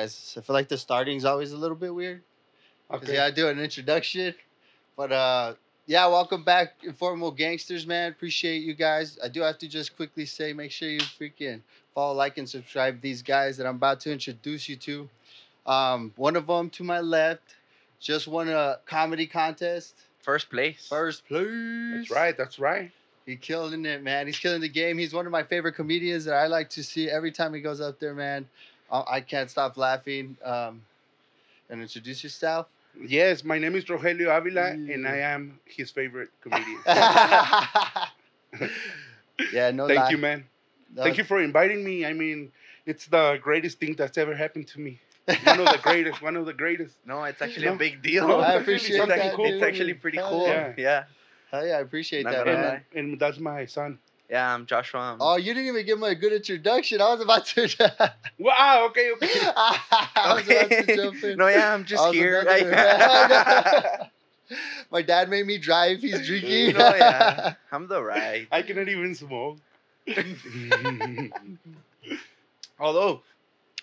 guys. I feel like the starting's always a little bit weird. Okay. Okay. Yeah, I do an introduction. But uh yeah, welcome back, Informal Gangsters, man. Appreciate you guys. I do have to just quickly say, make sure you freaking follow, like, and subscribe these guys that I'm about to introduce you to. Um, one of them to my left just won a comedy contest. First place. First place. That's right. That's right. He killing it, man. He's killing the game. He's one of my favorite comedians that I like to see every time he goes up there, man. I, I can't stop laughing. Um, and introduce yourself. Yes, my name is Rogelio Avila, and Mm. I am his favorite comedian. yeah, no. Thank lie. you, man. No, Thank you for inviting me. I mean, it's the greatest thing that's ever happened to me. One of the greatest. One of the greatest. No, it's actually No. a big deal. No, I appreciate something that. cool. It's actually pretty Hell cool. yeah. Yeah. Hell yeah, I appreciate Not that, man. And, and that's my son. Yeah, I'm Joshua. Oh, you didn't even give him a good introduction. I was about to. Wow. Ah, okay. Okay. I was about to jump in. no, yeah, I'm just here. about My dad made me drive. He's drinking. no, yeah, I'm the right. I cannot even smoke. Although,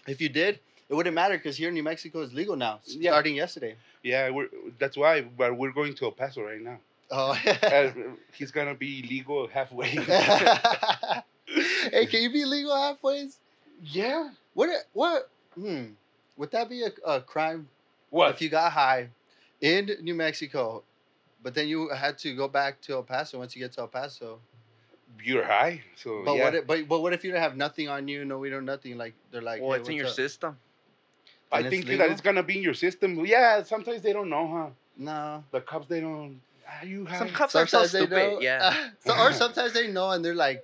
if you did, it wouldn't matter because here in New Mexico it's legal now, Yeah. starting yesterday. yeah, we're, that's why. But we're going to El Paso right now. Oh. Uh, he's gonna be legal halfway. hey, can you be legal halfway? yeah. What? What? Hmm. Would that be a, a crime What? if you got high in New Mexico, but then you had to go back to El Paso once you get to El Paso? You're high. So But yeah. what? If, but but what if you don't have nothing on you? No, we don't nothing. Like they're like, well, hey, it's in your up? system. I and it's think that it's gonna be in your system. Yeah. Sometimes they don't know, huh? No. The cops they don't. Are you high? Some cops are so Sometimes they stupid. know. Yeah. so, or sometimes they know and they're like,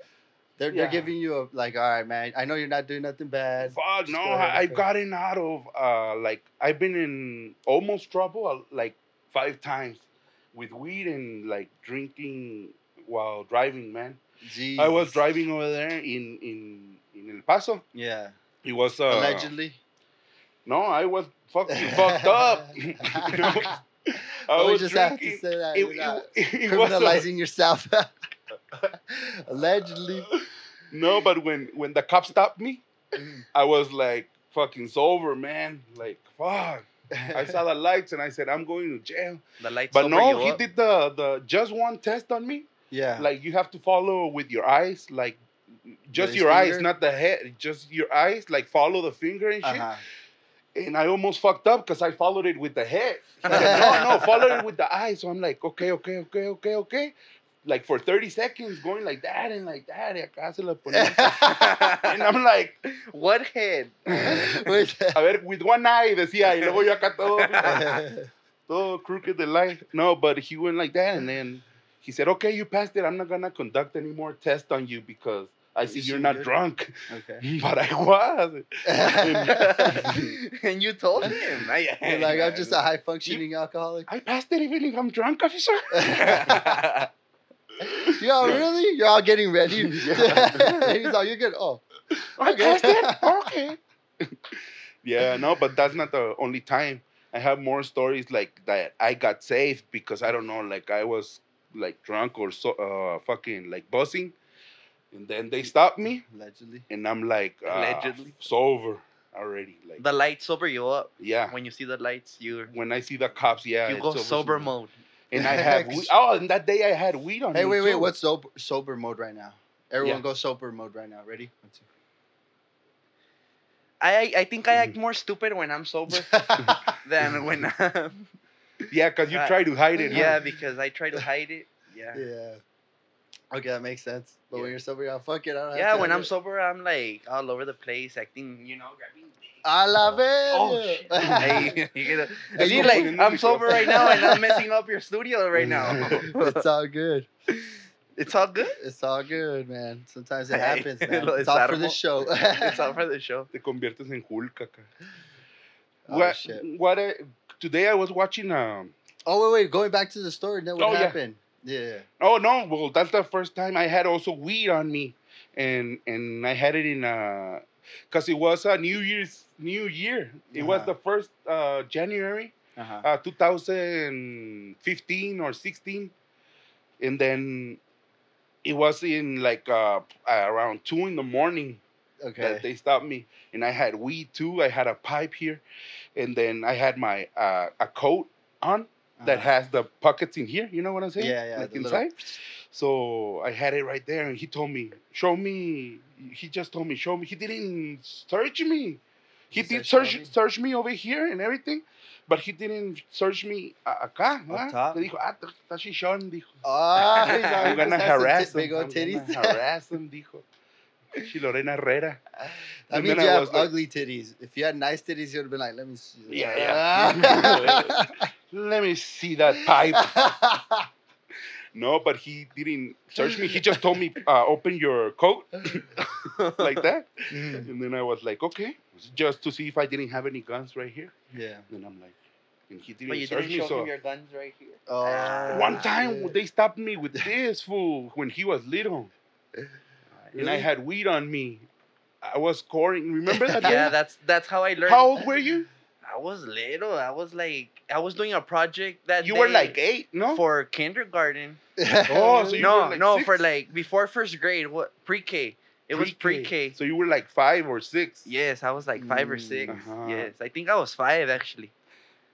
they're, they're giving you a like, all right, man. I know you're not doing nothing bad. Fuck no! go I, I've gotten out of uh like I've been in almost trouble uh, like five times with weed and like drinking while driving. Man, I was driving over there in in in El Paso. Yeah. It was uh, Allegedly. No, I was fucking fucked up. You know? I Oh, we was just have to drinking. say that. It, You're not it- it was, criminalizing yourself. Allegedly. no, but when when the cop stopped me, I was like fucking sober, man. Like fuck. I saw the lights and I said I'm going to jail. The lights But no, he up. did the the just one test on me. Yeah. Like you have to follow with your eyes, like just his your eyes, not the head, just your eyes. Like follow the finger and shit. uh-huh. And I almost fucked up because I followed it with the head. He said, no, no, follow it with the eyes. So I'm like, okay, okay, okay, okay, okay. Like for 30 seconds, going like that and like that. y acá se la ponía. and I'm like, What head? A ver, with one eye, decía, y luego yo acá todo, todo crooked the life. No, but he went like that, and then he said, okay, you passed it. I'm not gonna conduct any more tests on you because I see You you're not good." drunk. okay. But I was. and you told him. I, like, I'm just a high functioning alcoholic. I passed it even if I'm drunk, officer. Yo, really? You're all getting ready. Yeah. He's all, you're good. Oh. I passed it. Okay. yeah, no, but that's not the only time. I have more stories like that. I got saved because I don't know, like I was like drunk or so, uh, fucking like buzzing, and then they stopped me, Allegedly. and I'm like, uh, Allegedly. sober already. Like, the lights sober you up. yeah. When you see the lights, you When I see the cops, yeah, you go over sober mode. And I have weed. Oh, and that day I had weed on Hey, me. wait, wait. too. What's sober, sober mode right now? Everyone Yeah. go sober mode right now. Ready? One, two. I I think I act more stupid when I'm sober than when I'm Yeah, because you try to hide it. huh? yeah because I try to hide it. Yeah. yeah. Okay, that makes sense. But when you're sober, you're all, fuck it. I don't Yeah, to when I'm it." sober, I'm like all over the place, acting, you know, grabbing. A la verga. Oh shit! Hey, you get Hey, see, you like I'm sober right now, and I'm messing up your studio right now. it's all good. it's all good. It's all good, man. Sometimes it happens, man. lo It's all for the show. it's all for the show. Te conviertes en Hulk acá. Oh, what, shit. what I, today I was watching um Oh, wait, wait. Going back to the story, then what Oh, happened? Yeah. Oh no well that's the first time I had also weed on me and and I had it in uh because it was a New Year's New Year it was Uh-huh. the first uh January Uh-huh. uh 2015 or 16 and then it was in like uh around two in the morning Okay. that they stopped me, and I had weed too. I had a pipe here, and then I had my uh, a coat on that has the pockets in here. You know what I'm saying? Yeah, yeah. Like the little- inside. So I had it right there, and he told me, "Show me." He just told me, "Show me." He didn't search me. He He did search me." search me over here and everything, but he didn't search me acá. top? Le dijo, "Ah, está- chichón," dijo. Ah, I'm gonna harass him. I'm titties. gonna harass him, dijo. She Lorena Herrera. And means then you I have ugly titties. If you had nice titties, you would have been like, let me see. Yeah, yeah. Let me see that pipe. No, but he didn't search me. He just told me, uh, open your coat like that. Mhm. And then I was like, okay, just to see if I didn't have any guns right here. Yeah. And I'm like, and he didn't But you search didn't me. show So him your guns right here. Oh, one time shit. they stopped me with this fool when he was little, and I had weed on me. I was scoring. Remember that? yeah, that's that's how I learned. How old were you? I was little. I was like, I was doing a project that You were like eight, no? for kindergarten. Oh, so you no, were like no, six? for like before first grade. What pre-K? It was pre-K. So you were like five or six. Yes, I was like five or Mm. six. Uh-huh. Yes, I think I was five actually.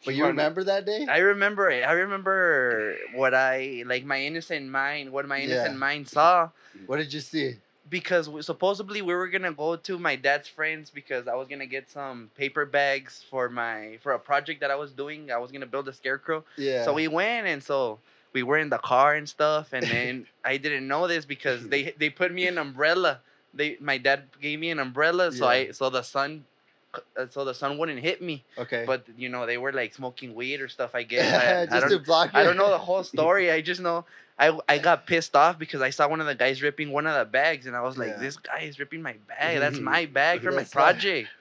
But you remember that day? I remember it. I remember what I like my innocent mind, what my innocent Yeah. mind saw. What did you see? Because we, supposedly we were gonna go to my dad's friends because I was gonna get some paper bags for my for a project that I was doing. I was gonna build a scarecrow. Yeah. So we went and so we were in the car and stuff. And then I didn't know this because they they put me an umbrella. They my dad gave me an umbrella so Yeah. I so the sun uh, so the sun wouldn't hit me. okay. But you know they were like smoking weed or stuff. I guess I, just I don't to block. I don't know the whole story. I just know I I got pissed off because I saw one of the guys ripping one of the bags, and I was like, Yeah. "This guy is ripping my bag. That's my bag for my project."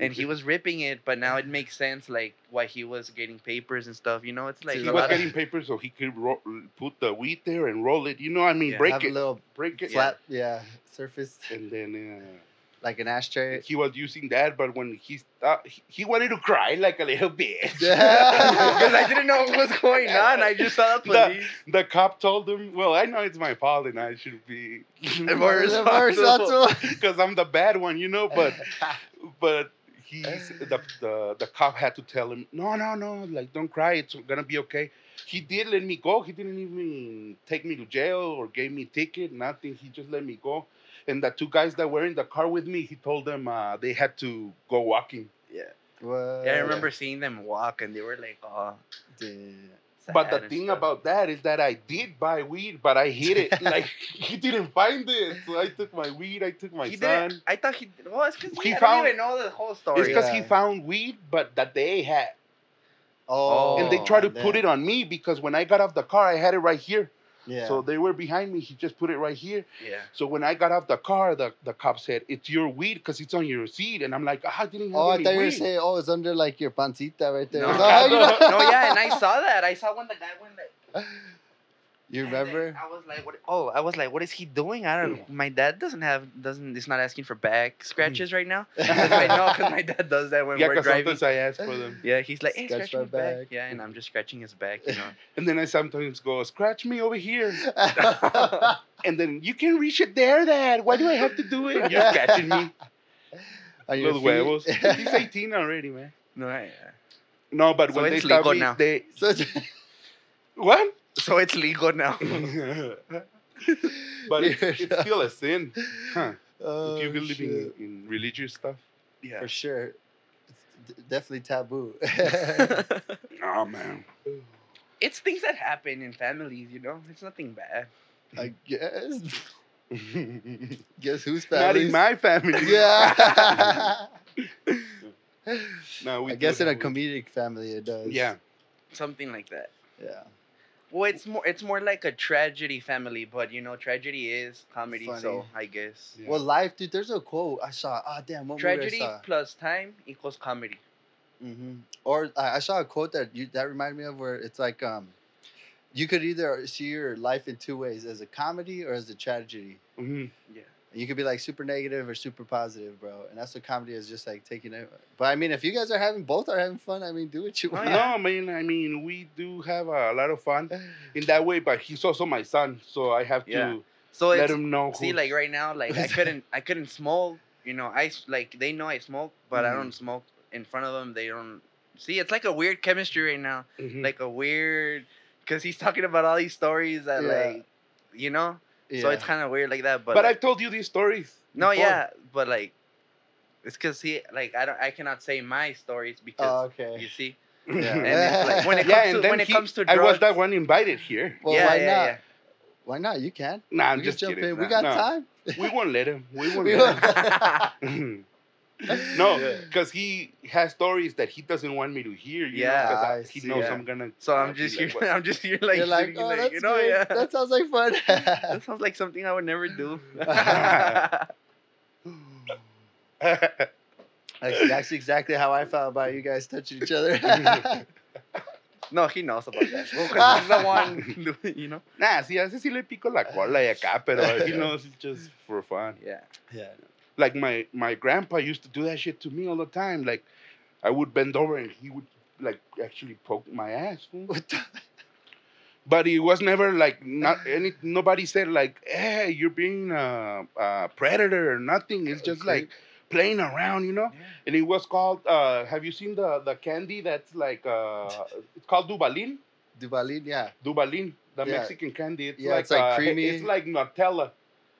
And he was ripping it, but now it makes sense like why he was getting papers and stuff. You know, it's like See, he was lot of- getting papers so he could ro- put the wheat there and roll it. You know, what I mean, Yeah, break have it, a little break it, flat, yeah, surface and then uh, like an ashtray. he was using that. But when he stopped, he, he wanted to cry like a little bitch. Yeah. because I didn't know what was going on. I just saw the The- police. the cop told him, "Well, I know it's my fault, and I should be more responsible. responsible. because I'm the bad one, you know." But but he the, the the cop had to tell him, "No, no, no, like don't cry. It's gonna be okay." He did let me go. He didn't even take me to jail or gave me ticket. Nothing. He just let me go. And the two guys that were in the car with me, he told them uh, they had to go walking. What? Yeah, I remember seeing them walk, and they were like, "Oh." Damn. But the thing stuff. about that is that I did buy weed, but I hid it. like he didn't find it, so I took my weed. I took my he son. didn't. I thought he. Well, it's because He I found- don't even know the whole story. It's story. because he found weed, but that they had, Oh, and they tried to put it on me because when I got off the car, I had it right here. Yeah. So they were behind me. He just put it right here. yeah. So when I got off the car, the, the cop said, "It's your weed because it's on your seat." And I'm like, "Ah, I didn't have oh, I any thought you were weed." saying, oh, it's under like your pancita right there. No. Oh, you, no, yeah, and I saw that. I saw when the guy went like. You and then remember? I was like, what? Oh, I was like, what is he doing? I don't. My dad doesn't have doesn't. Is not asking for back scratches right now. 'Cause I know because my dad does that when yeah, we're because driving. sometimes I ask for them, Yeah, he's like, hey, Scratch scratch my my back. back. Yeah, and I'm just scratching his back, you know. and then I sometimes go, "Scratch me over here," and then you can reach it there, Dad. Why do I have to do it? You're scratching me. On your Little huevos. He's 18 already, man. no, yeah. Uh, no, but So when they it's stop legal me, now. they So it's- what? So it's legal now. but it's, it's still a sin, huh? oh, if you oh, believe in, in religious stuff. yeah. For sure. It's d- definitely taboo. Oh man. it's things that happen in families, you know. It's nothing bad. I guess. Guess whose family? Not family? in my family. Yeah. No, we I guess in a comedic family it does. Yeah. Something like that. Yeah. Well, it's more it's more like a tragedy family, but you know, tragedy is comedy, so I guess Yeah. Well, life, dude. There's a quote I saw. Ah, damn. What tragedy movie I saw? plus time equals comedy. hmm Or I I saw a quote that you that reminded me of where it's like um, you could either see your life in two ways as a comedy or as a tragedy. Mhm. And you could be like super negative or super positive, bro. And that's what comedy is just like taking it. But I mean, if you guys are having both are having fun, I mean, do what you Oh, want. yeah. No, man. I mean, we do have a lot of fun in that way, but he's also my son, so I have to So let it's him know. see who's- like right now, like I couldn't I couldn't smoke you know, I like they know I smoke, but I Mhm. don't smoke in front of them. They don't see. It's like a weird chemistry right now, Mhm. like a weird, because he's talking about all these stories that Yeah. like, you know, so it's kind of weird like that. But, but like, I've told you these stories. no, before. yeah, but like, it's because he like I don't I cannot say my stories because Oh, okay. you see, Yeah. and it's like, when it yeah, comes and to then when it he- comes to I was that one invited here. Well, yeah, why yeah, not? yeah. Why not? You can. Nah, I'm we can just jump kidding. in. We got nah. time. We won't let him. We won't We let him. no, Yeah. because he has stories that he doesn't want me to hear. You Yeah, know, 'cause I I, he see. knows Yeah. I'm gonna. So I'm just here. "What?" I'm just here like, You're like, oh, like, that's you know, good. yeah. That sounds like fun. That sounds like something I would never do. That's, that's exactly how I felt about you guys touching each other. no, he knows about that. Well, 'cause he's the one, you know. nah, sí, a ese sí le pico la cola y acá, pero he knows it's just for fun. Yeah. yeah. Like my my grandpa used to do that shit to me all the time. Like I would bend over and he would like actually poke my ass. fool. What the- But it was never like not any. Nobody said like, "Hey, you're being a, a predator" or nothing. It's just like playing around, you know. And it was called. Uh, have you seen the the candy that's like? Uh, it's called Dubalin. Duvalin, yeah. Duvalin, the Yeah. Mexican candy. It's Yeah, like, it's like uh, creamy. It's like Nutella,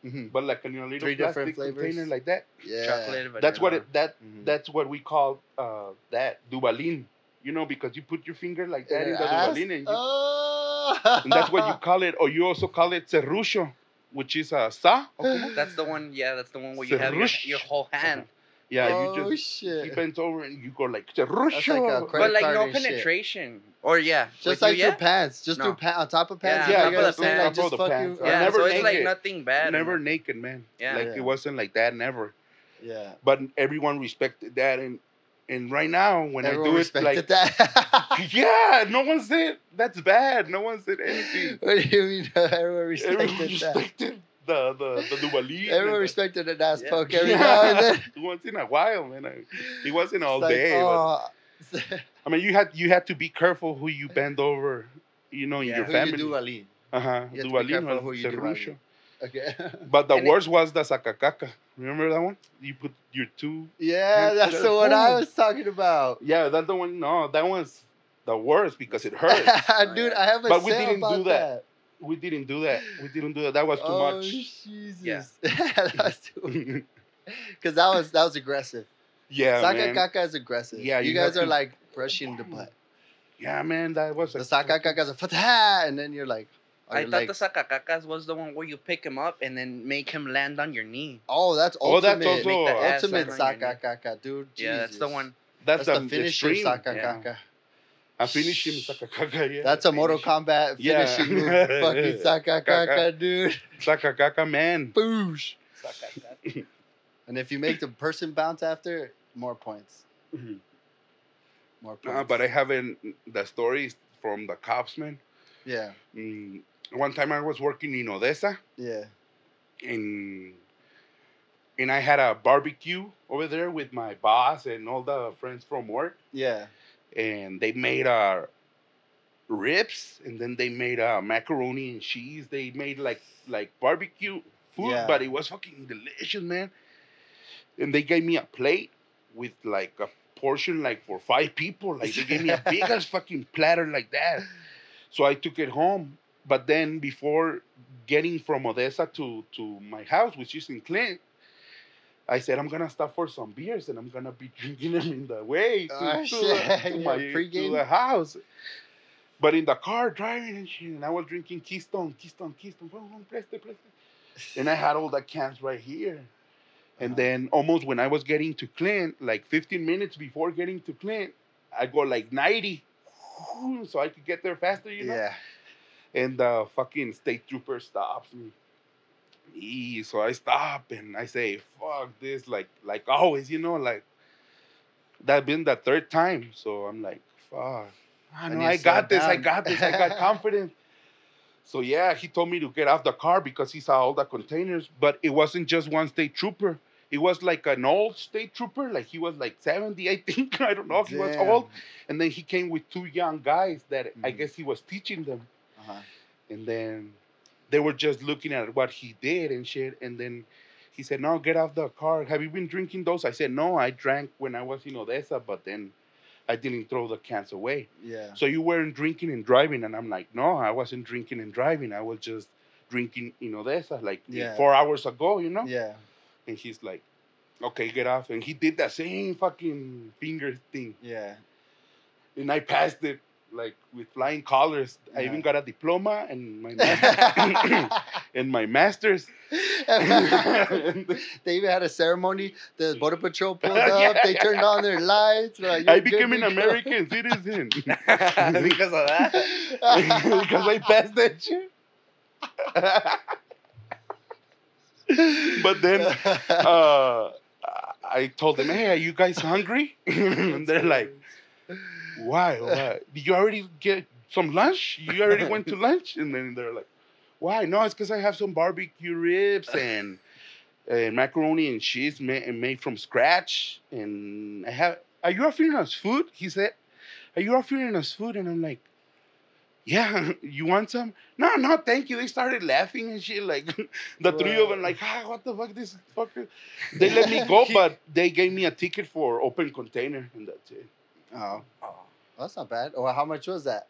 hmm but like in a little Three different plastic container like that. Yeah. Chocolate. That's what it. That Mhm. that's what we call uh, that Duvalin. You know, because you put your finger like that in Your the ass? Duvalin, and, you, Oh. and that's what you call it. Or you also call it serrucho, which is a sa. ¿o cómo? That's the one. Yeah, that's the one where you have your, your whole hand, Yeah, oh, you just he shit. bends over and you go like That's like a but like no and shit. penetration. Or yeah, Just with like you, your yeah. pants. Just No. through pa- on top of pants. Yeah, you on top of the saying? Like, pants. On top just of the fucking. pants. uh, Yeah, never so it's like naked. nothing bad. never and- naked, man. Yeah. like Yeah. it wasn't like that, never. Yeah. But everyone respected that, and and right now when Everyone I do it, respected like that. yeah, no one said that's bad. No one said anything. what do you mean? Everyone respected Everyone that. Respected the the the Duvalin. Everyone respected an ass Yeah. poke the, every now and then. Once in a while, man. I, it wasn't all like, day. but- oh. I mean, you had you had to be careful who you bend over. You know, in Yeah. your Who you family. do, Aline? Uh huh. You have to be careful who you do, Okay. But the And it- worst was the sacacaca. Remember that one? You put your two. yeah, that's just the one I was talking about. Yeah, that's the one. No, that one's the worst because it hurts. Dude, I have a But we didn't about do that. We didn't do that. We didn't do that. That was too oh, much. Jesus. Yeah. that was too Because that was that was aggressive. yeah, Saka man. kaka is aggressive. Yeah, you, you guys are to- like brushing the butt. Yeah, man, that was. The a- saka kaka is a fatah, and then you're like, oh, I thought like, the sacacacas was the one where you pick him up and then make him land on your knee. oh, that's Oh, ultimate. that's also Make the ultimate land on your saka knee. kaka, dude. Yeah, that's the one. That's, That's the, the finisher extreme. saka yeah. I finished him Sakakaka, yeah. That's a Mortal Finish. Kombat Yeah. finishing move. Fucking saka kaka, dude. Sakakaka, man. Boosh. Sacacaca. And if you make the person bounce after, more points. Mhm. More points. Nah, but I haven't the stories from the cops, man. Yeah, Mm, one time I was working in Odessa, yeah. and and I had a barbecue over there with my boss and all the friends from work, Yeah. And they made uh, ribs, and then they made uh, macaroni and cheese. They made like like barbecue food, Yeah. but it was fucking delicious, man. And they gave me a plate with like a portion like for five people. Like they gave me a big ass fucking platter like that. So I took it home. But then before getting from Odessa to, to my house, which is in Clint, I said I'm gonna stop for some beers and I'm gonna be drinking them in the way to, Oh, to, the, to my pregame. to the house. But in the car driving and shit, and I was drinking Keystone, Keystone, Keystone, boom, boom, preste, preste. and I had all the cans right here. And Uh-huh. then almost when I was getting to Clint, like 15 minutes before getting to Clint, I go like 90, so I could get there faster, you know. Yeah. And the fucking state trooper stops me. Eee, So I stop and I say, "Fuck this!" Like, like always, you know, like that been the third time. So I'm like, "Fuck, I know I got this. I got this. I got confidence." So yeah, he told me to get off the car because he saw all the containers. But it wasn't just one state trooper. It was like an old state trooper. Like he was like 70, I think. I don't know if he was old. And then he came with two young guys that I Mhm. guess he was teaching them Uh-huh. and then they were just looking at what he did and shit and then He said, "No, get off the car. Have you been drinking those?" I said, "No, I drank when I was in Odessa, but then I didn't throw the cans away." Yeah. So you weren't drinking and driving, and I'm like, "No, I wasn't drinking and driving. I was just drinking in Odessa, like eh, Yeah. four hours ago, you know." Yeah. And he's like, "Okay, get off." And he did that same fucking finger thing, Yeah. and I passed it like with flying colors. I even got a diploma and my master, and my master's. they even had a ceremony. The border patrol pulled Yeah. up. They turned on their lights. Like, I became an. American citizen because of that. because I passed that shit. but then uh, I told them, "Hey, are you guys hungry?" and they're like, "Why? Why? Did you already get some lunch? You already went to lunch?" And then they're like, "Why? No, it's because I have some barbecue ribs and and macaroni and cheese made, made from scratch. And I have. Are you offering us food?" He said. Are you offering us food? And I'm like, yeah, you want some? No, no, thank you. They started laughing and shit. Like the three of them, like, ah, what the fuck, this fucker. They let me go, but they gave me a ticket for open container, and that's it. oh, that's not bad. Well, how much was that?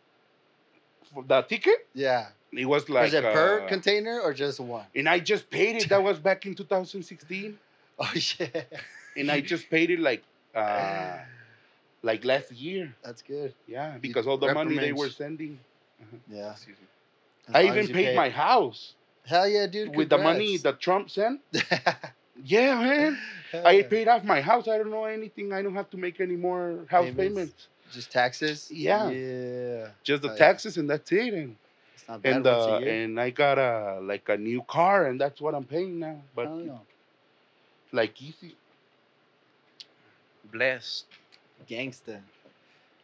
For the ticket, Yeah. it was like. was it per uh, container or just one? and I just paid it. That was back in 2016, Oh shit. and I just paid it like, uh, like last year. That's good. Yeah, because all the money they were sending. Yeah. Excuse me. As I even paid pay. my house Hell yeah, dude. with the money that Trump sent. Yeah, man. Hell I yeah. paid off my house. I don't know anything. I don't have to make any more house Payments. payments. Just taxes. Yeah. Yeah. Just the Oh, yeah. taxes and that's it. And It's not bad and uh, and I got a like a new car and that's what I'm paying now. But yeah. like easy. Blessed. Gangster.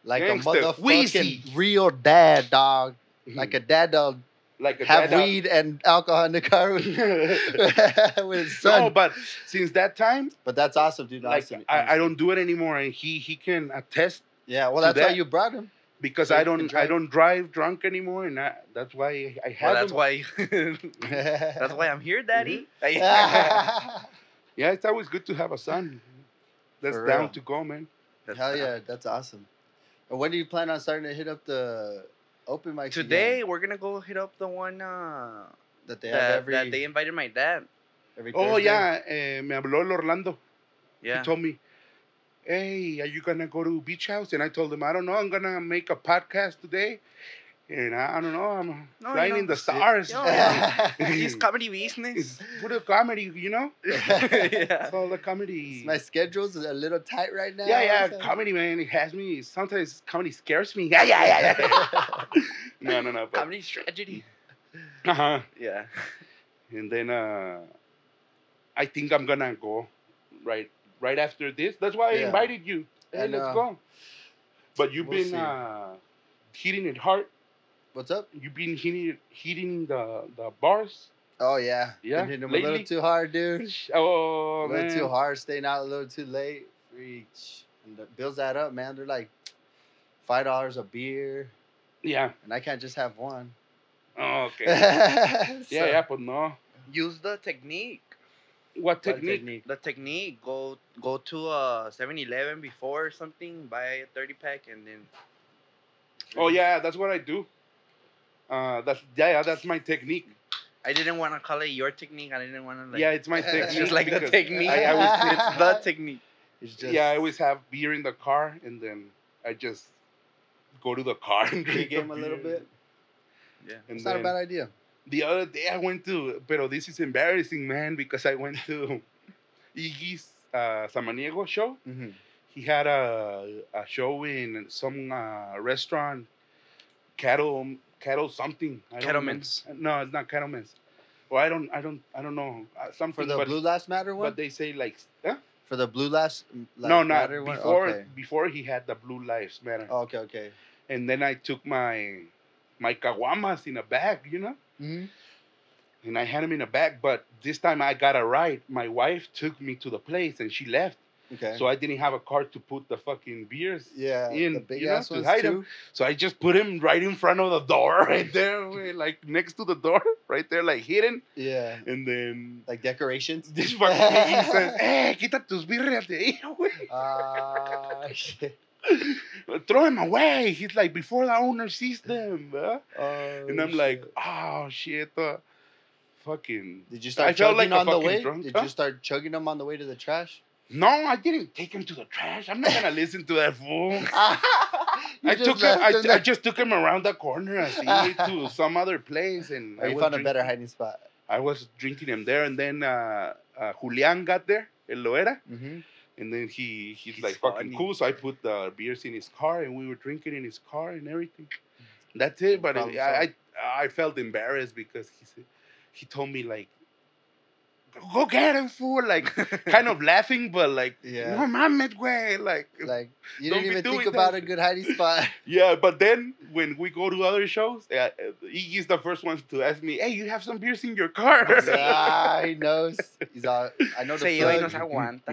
Like Gangster. a motherfucking Wheezy. real dad, dog. Like a dad dog like a have out- weed and alcohol in the car with, with his son. no, but since that time, but that's awesome, dude. like Awesome. I, I don't do it anymore, and he he can attest Yeah, well, that's why you brought him. because So I don't I don't drive drunk anymore, and I, that's why I have Well, that's him. why. that's why I'm here, Daddy. Yeah, it's always good to have a son. That's For down real. to go, man. That's Hell yeah, that's awesome. And when do you plan on starting to hit up the open again? Today we're gonna go hit up the one uh, that they have that, every that they invited my dad. every Oh Thursday? yeah, eh, me habló el Orlando. Yeah. He told me, "Hey, are you gonna go to beach house?" And I told him, "I don't know. I'm gonna make a podcast today, and I, I don't know. I'm No, you flying know, in the stars. Yo, yeah. He's comedy business. It's put a comedy, you know. yeah. It's all the comedy. My schedule's a little tight right now. yeah, yeah, so- comedy, man. It has me. Sometimes comedy scares me. Yeah, yeah, yeah, yeah. no, no, no. But, Comedy tragedy. uh-huh. Yeah. and then uh I think I'm gonna go right right after this. That's why I Yeah. invited you. Hey, I let's know. go. But you've We'll been see. uh hitting it hard. What's up? You've been hitting hitting the the bars. Oh yeah, Yeah, Been hitting them a little too hard, dude. Oh a little man. too hard, staying out a little too late. Reach. And the bills add up, man. They're like five dollars a beer, Yeah. and I can't just have one. Oh, okay. yeah, yeah, yeah, but no. Use the technique. What technique? The technique. Go go to a 7-Eleven before or something. Buy a 30 pack and then. Oh yeah, that's what I do. Uh, that's yeah, yeah, that's my technique. I didn't want to call it your technique. I didn't want to like. yeah, it's my technique. It's just like the technique. I, I always it's the technique. It's just yeah, I always have beer in the car, and then I just go to the car and drink game a little bit. Yeah. And It's not a bad idea. The other day I went to, pero this is embarrassing, man, because I went to Iggy's uh, Samaniego show. Mm-hmm. He had a a show in some uh, restaurant, cattle cattle something. I Cattleman's. No, it's not cattleman's. Well, I don't, I don't, I don't know uh, something. For the but, Blue Last Matter one? but they say like, huh? For the Blue Last like, no, not Matter one? before. Okay. Before he had the Blue Lives Matter, okay, okay. and then I took my my caguamas in a bag, you know. Mm-hmm. and I had him in a bag. But this time I got a ride. My wife took me to the place and she left. Okay. So I didn't have a car to put the fucking beers. yeah, in, the big you know, to hide too. 'em. So I just put him right in front of the door, right there, like next to the door, right there, like hidden. Yeah, And then like decorations. this fucking he says, "Eh, quita tus birrias de ahí, güey. Ah, shit. Throw him away." He's like, "Before the owner sees them." huh? Oh, And I'm like, "Oh shit." Uh, fucking did you start I felt like chugging on the way? drunk, Did huh? you start chugging them on the way to the trash? No, I didn't take him to the trash. I'm not gonna listen to that fool. I just took him. I, I just took him around the corner and see to some other place, and Or I found a better hiding spot. I was drinking him there, and then uh, uh, Julian got there, El Loera, Mm-hmm. And then he he's, He's like fucking funny. cool. So I put the beers in his car, and we were drinking in his car and everything. Mm. That's it. But I, I I felt embarrassed because he said he told me like. Go get him, fool! Like, kind of laughing, but like, Yeah. no mames, güey. Like, Like you didn't even think doing about that. a good hiding spot. Yeah, but then when we go to other shows, uh, Iggy's the first one to ask me, "Hey, you have some beers in your car?" ah, he knows. He's all. I know the Se lleva y no plug. se aguanta.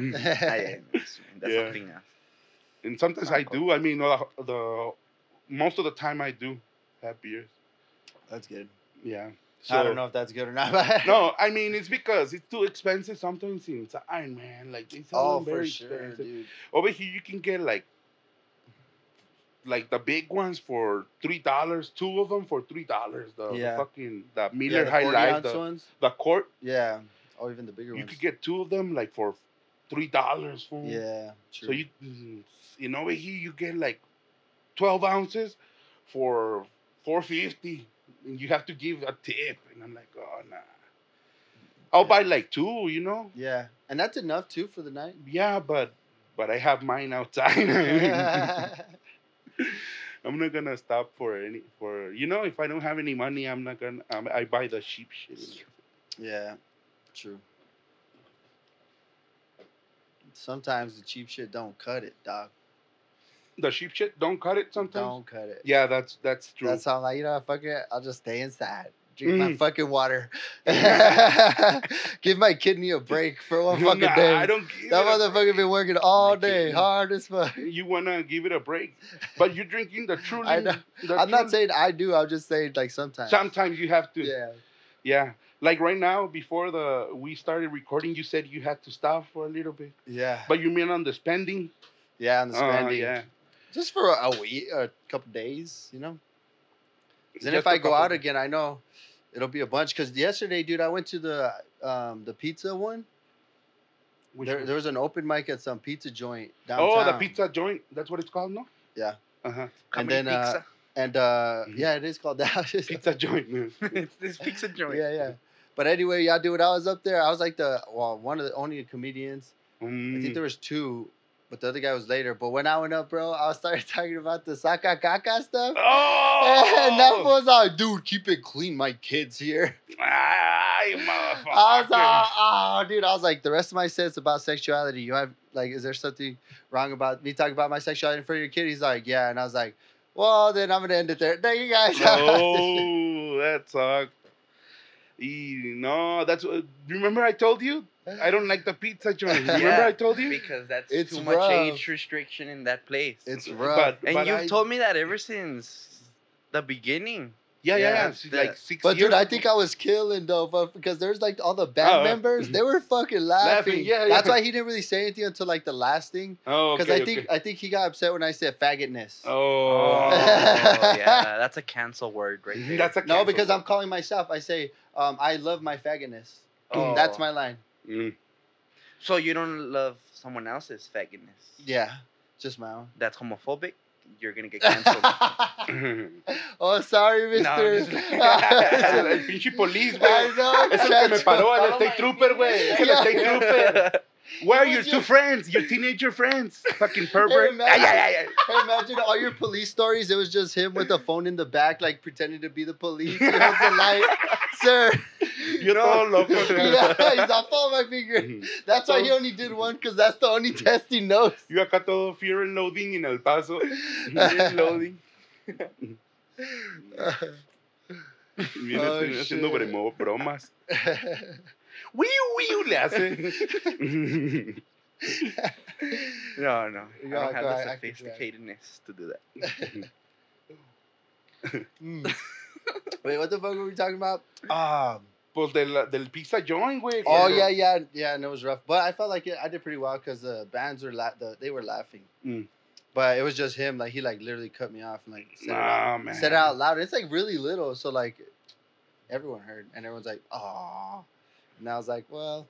That's Yeah. something else. and sometimes I do. I mean, uh, the most of the time I do have beers. That's good. Yeah. I don't know if that's good or not. No, I mean it's because it's too expensive sometimes inside, man. Like sell Oh, them very sure, expensive. dude. Over here, you can get like like the big ones for three dollars. Two of them for three dollars. The, the fucking the Yeah, Miller the High Life, the, ones. the quart. Yeah. or even the bigger You ones. could get two of them like for three dollars. Yeah. True. So you, mm, you know, over here you get like twelve ounces for four fifty, you have to give a tip. And I'm like, oh nah. I'll buy like two, you know. Yeah, and that's enough too for the night. Yeah, but but I have mine outside. I'm not gonna stop for any for you know if I don't have any money I'm not gonna um, I buy the cheap shit. yeah, true. Sometimes the cheap shit don't cut it, dog. The sheep shit don't cut it sometimes. Don't cut it. Yeah, that's that's true. That's how I'm like, you know, fuck it. I'll just stay inside. Drink my Mm. fucking water. Give my kidney a break for one fucking Nah, day. I don't. give that motherfucker been working all My day, kidney. hard as fuck. you wanna give it a break, but you're drinking the truly. I know. the I'm not saying I do. I'm just saying like sometimes. Sometimes you have to. Yeah. Yeah. Like right now, before the we started recording, you said you had to stop for a little bit, Yeah. but you mean on the spending? Yeah, on the Uh, spending. yeah. Just for a week, a couple days, you know. Then if I go couple- out again, I know it'll be a bunch. Cause yesterday, dude, I went to the um the pizza one. Which There, one? there was an open mic at some pizza joint downtown. oh, the pizza joint. That's what it's called, no? Yeah. Uh huh. And Comedy then uh, and uh, Mhm. yeah, it is called that. Pizza joint. man. it's this pizza joint. yeah, yeah. But anyway, y'all do it. I was up there. I was like the well, one of the only comedians. I Mm. think there was two, but the other guy was later. But when I went up, bro, I started talking about the saka kaka stuff. Oh, And that oh! was like, dude, keep it clean. My kids here. Ay, motherfucker. I was like, oh, dude. I was like, the rest of my sets about sexuality. You have like, is there something wrong about me talking about my sexuality in front of your kid? He's like, yeah. And I was like, well, then I'm gonna end it there. Thank you guys. oh, that sucked. E- No, that's uh, what. Remember I told you I don't like the pizza joint. Remember Yeah. I told you. Because that's It's too much age restriction in that place. It's rough. But, and but you've I- told me that ever since the beginning. Yeah, yeah, Yeah, yeah. that's it's the- like six But years dude, I think I was killing though, but because there's like all the band Oh, uh, members, they were fucking laughing. Laughing, yeah, That's why he didn't really say anything until like the last thing. Oh, Because okay, I think okay. I think he got upset when I said faggotness. Oh, Oh, yeah, that's a cancel word right there. That's a no, cancel because I'm calling myself. I say, um, I love my faggotness. Oh. That's my line. Mm. So you don't love someone else's faggotness. Yeah, just my own. That's homophobic. You're gonna get canceled. oh, sorry, Mister. like- El pinche police, güey. Es el que me paró, el Follow state trooper, güey. Es el state trooper. Where are your two friends? Your teenager friends? Fucking pervert. ay, ay, ay. Hey, imagine all your police stories. It was just him with the phone in the back, like pretending to be the police. He holds the light, sir. You're todo loco. yeah, he's off all my finger. Mhm. That's why he only did one, because that's the only test he knows. Yo acá todo fear and loading in El Paso. Fear and loading. Viene Oh, haciendo bromas. Wiu, wiu, le hace. No, no. I don't have the ahead, I can do that. sophisticatedness to do that. Mm. Wait, what the fuck were we talking about? Um. Pues del, del pizza joint, güey. Oh yeah, yeah, yeah. And it was rough, but I felt like it, I did pretty well because the bands were la- the, they were laughing. Mm. But it was just him. Like he like literally cut me off and like said, it, out, man. said it out loud. It's like really little, so like everyone heard, and everyone's like, "Oh," and I was like, "Well."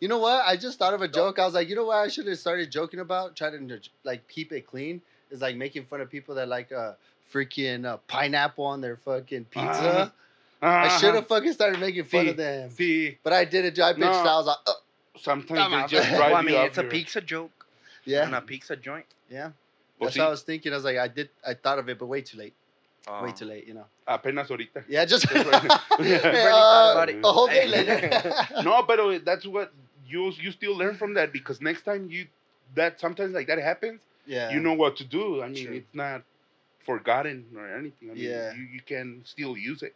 You know what? I just thought of a joke. I was like, you know what? I should have started joking about, trying to like keep it clean. Is like making fun of people that like uh freaking uh, pineapple on their fucking pizza. I Uh-huh. should have fucking started making fun See, of them. See, But I did it. I bitched. No. out. I was like, oh, sometimes Come they on, just drive Well, I you mean, up it's a your- pizza joke. yeah, And a pizza joint. yeah. Well, That's see, what I was thinking. I was like, I did. I thought of it, but way too late. Oh. Way too late. You know. apenas ahorita. Yeah, just Yeah, Barely uh, a whole day later. no, but that's what you you still learn from that because next time you that sometimes like that happens, yeah. you know what to do. I mean, True. it's not forgotten or anything. I mean, Yeah. you, you can still use it.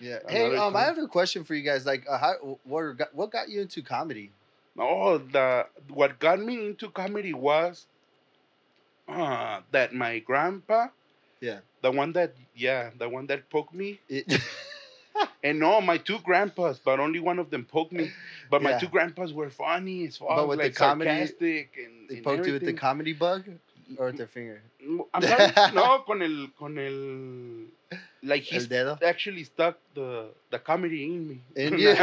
Yeah. Hey, Another um, I have a question for you guys. Like, uh, how what got what got you into comedy? Oh, the what got me into comedy was uh, that my grandpa, Yeah. The one that yeah, the one that poked me, It, and no, my two grandpas, but only one of them poked me. But my Yeah. two grandpas were funny as fuck, But with the like comedy, sarcastic and, they and poked you with the comedy bug or with mm, their finger? Mm, I'm sorry, no, con el con el like he's actually stuck the the comedy in me. In you.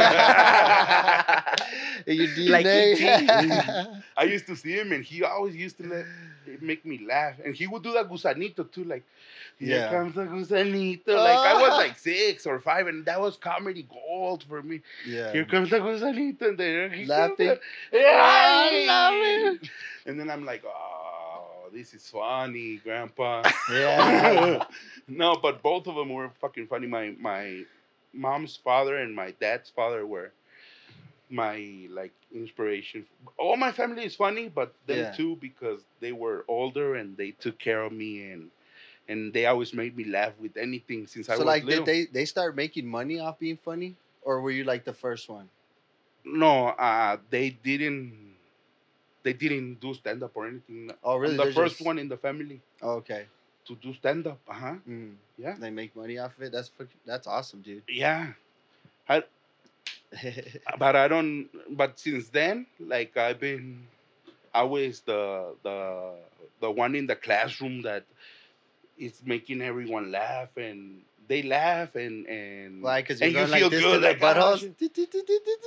In your DNA. Like your I used to see him, and he always used to let make me laugh, and he would do that gusanito too, like. Here Yeah. comes the gusanito. Like I was like six or five, and that was comedy gold for me. yeah. Here comes the gusanito, and there he Laughing. Ah, Yeah, love it. And then I'm like, oh, this is funny, Grandpa. Yeah. no, but both of them were fucking funny. My my mom's father and my dad's father were my like inspiration. All my family is funny, but them Yeah. too because they were older and they took care of me and and they always made me laugh with anything since I so was like, little. did they they start making money off being funny, or were you like the first one? no, uh, they didn't. They didn't do stand up or anything. Oh, really? I'm the They're first just- one in the family Oh, okay. to do stand up. Uh huh. Mm. Yeah. They make money off of it. That's that's awesome, dude. Yeah. but I don't. But since then, like I've been always the the the one in the classroom that is making everyone laugh, and they laugh, and and Why? Because and you like feel this good, like, buttholes.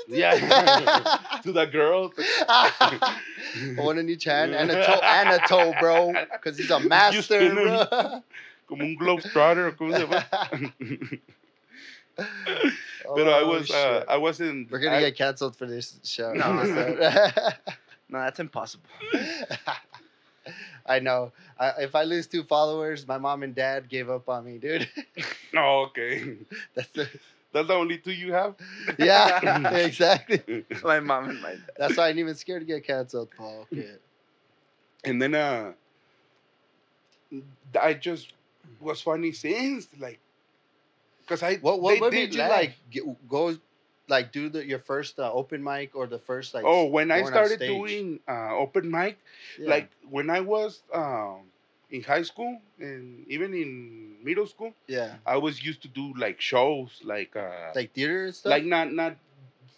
yeah, to the girls. One in each hand and a toe and a toe, bro. Because he's a master, spin bro. 'em. Como un globetrotter, ¿cómo se llama? But I Oh, was, uh. I wasn't. We're gonna I- get canceled for this show. No. No, that's impossible. I know. I, if I lose two followers, my mom and dad gave up on me, dude. Oh, okay. That's the, That's the only two you have. yeah, exactly. My mom and my dad. That's why I ain't even scared to get canceled, Paul. Okay. And then uh I just was funny since like because I What what, what did you laugh. like get, go like do the your first uh, open mic or the first like oh when I started doing uh open mic yeah. like when I was um in high school and even in middle school yeah I was used to do like shows like uh like theater and stuff like not not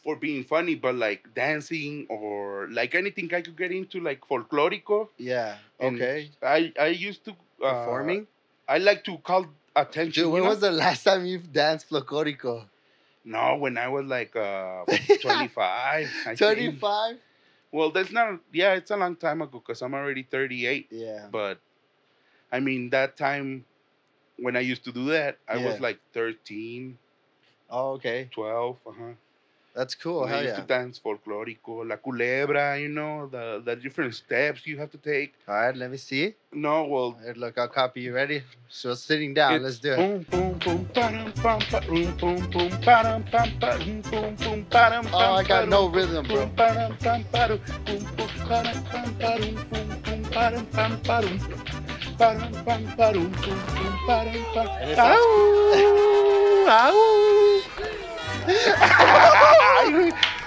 for being funny but like dancing or like anything I could get into like folklorico yeah and okay I I used to uh, performing I like to call attention. dude when know? was the last time you danced folklorico No, when I was like uh, 25. I think. 25 Well, that's not, yeah, it's a long time ago because I'm already 38. yeah But I mean, that time when I used to do that, I was like 13, oh okay. 12. Uh-huh. that's cool And I used yeah. to dance folklorico, la culebra, you know, the, the different steps you have to take. all right let me see. No, well, Here, look i'll copy you. Ready? So sitting down. let's do it. Boom, boom, boom, ba-dum, bum, ba-dum, boom, boom, ba-dum, bum, ba-dum, boom, boom, ba-dum, oh i got no rhythm bro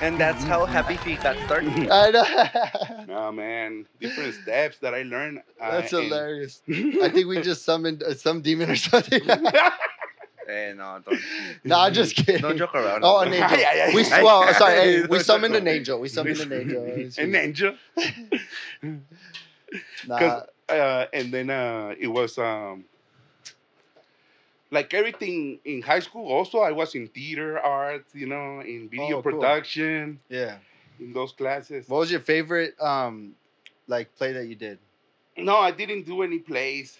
And that's how Happy Feet got started. I know. No man, different steps that I learned. uh, That's hilarious. I think we just summoned uh, some demon or something. hey, no, don't, no, I'm just kidding. don't joke around. Oh, an angel. Yeah, yeah. We well, sorry, hey, we summoned an angel. We summoned an angel. An angel. Nah, uh, and then uh, it was um, like everything in high school. Also, I was in theater arts, you know, in video Oh, cool. production, yeah. in those classes. What was your favorite um like play that you did? No, I didn't do any plays.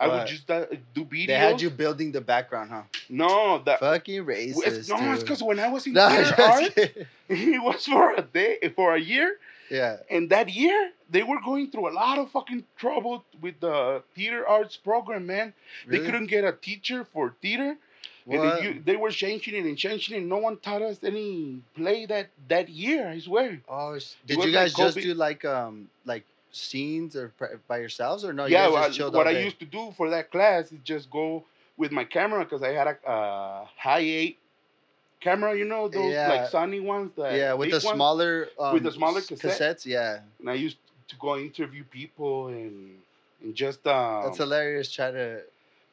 I What? would just uh, do videos. They had you building the background, huh? No, that. Fucking it's- racist. no, it's because when I was in No, theater kidding. it was for a day, for a year, yeah. and that year they were going through a lot of fucking trouble with the theater arts program, man. They couldn't get a teacher for theater. And they, they were changing it and changing it. No one taught us any play that that year. I swear. Oh, did you like guys just do like um like scenes or by yourselves or no? yeah, you guys what, what I day? used to do for that class is just go with my camera because I had a uh, high eight camera. You know those Yeah. like Sony ones. That yeah, with the ones? smaller um, With the smaller s- cassette? cassettes. Yeah, And I used to go interview people and and just um, that's hilarious. Try to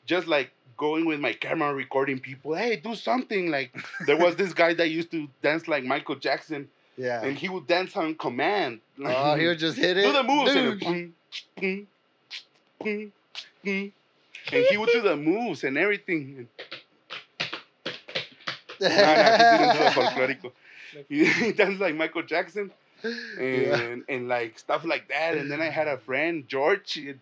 just like going with my camera recording people. Hey, do something like there was this guy that used to dance like Michael Jackson. yeah. and he would dance on command. oh, he would just hit it. do the moves and, Dude. boom, boom, boom, boom. and he would do the moves and everything. No, no, he didn't do the folklorico. He, he danced like Michael Jackson and Yeah. and like stuff like that. And then I had a friend George. it-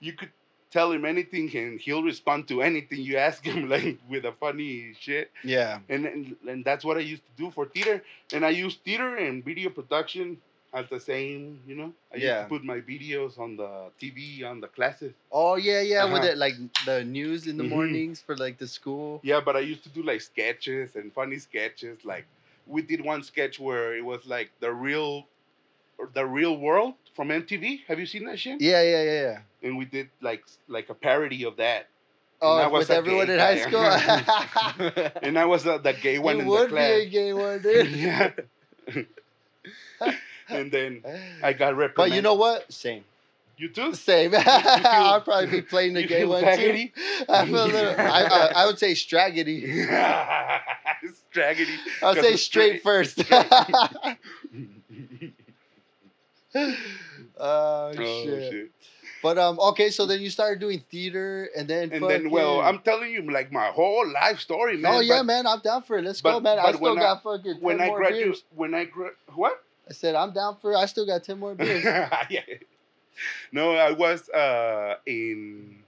you could tell him anything and he'll respond to anything you ask him, like with a funny shit Yeah. and, and and that's what I used to do for theater. And I used theater and video production as the same, you know. I Yeah. used to put my videos on the TV on the classes. Oh yeah, yeah. With Uh-huh. it like the news in the Mhm. mornings for like the school. Yeah, but I used to do like sketches and funny sketches. Like we did one sketch where it was like the real, the real world from MTV. Have you seen that shit? Yeah, yeah, yeah, yeah. And we did like like a parody of that. I Oh, was with everyone gay in high school. And I was uh, the gay one you in would the be a class. gay one, dude. yeah. and then I got reprimanded. But you know what? Same. you too. Same. I'll probably be playing the you gay feel one faggoty? too. I feel a little. I, I, I would say straggedy. I'll say straight straight. first. oh, oh shit. shit. But um, okay. So then you started doing theater, and then And then, well, I'm telling you, like my whole life story, man. oh yeah, but man, I'm down for it. Let's go, man. I still when I- got fucking ten When I graduated, when I gra- what? I said I'm down for. it. I still got ten more beers. yeah. No, I was uh in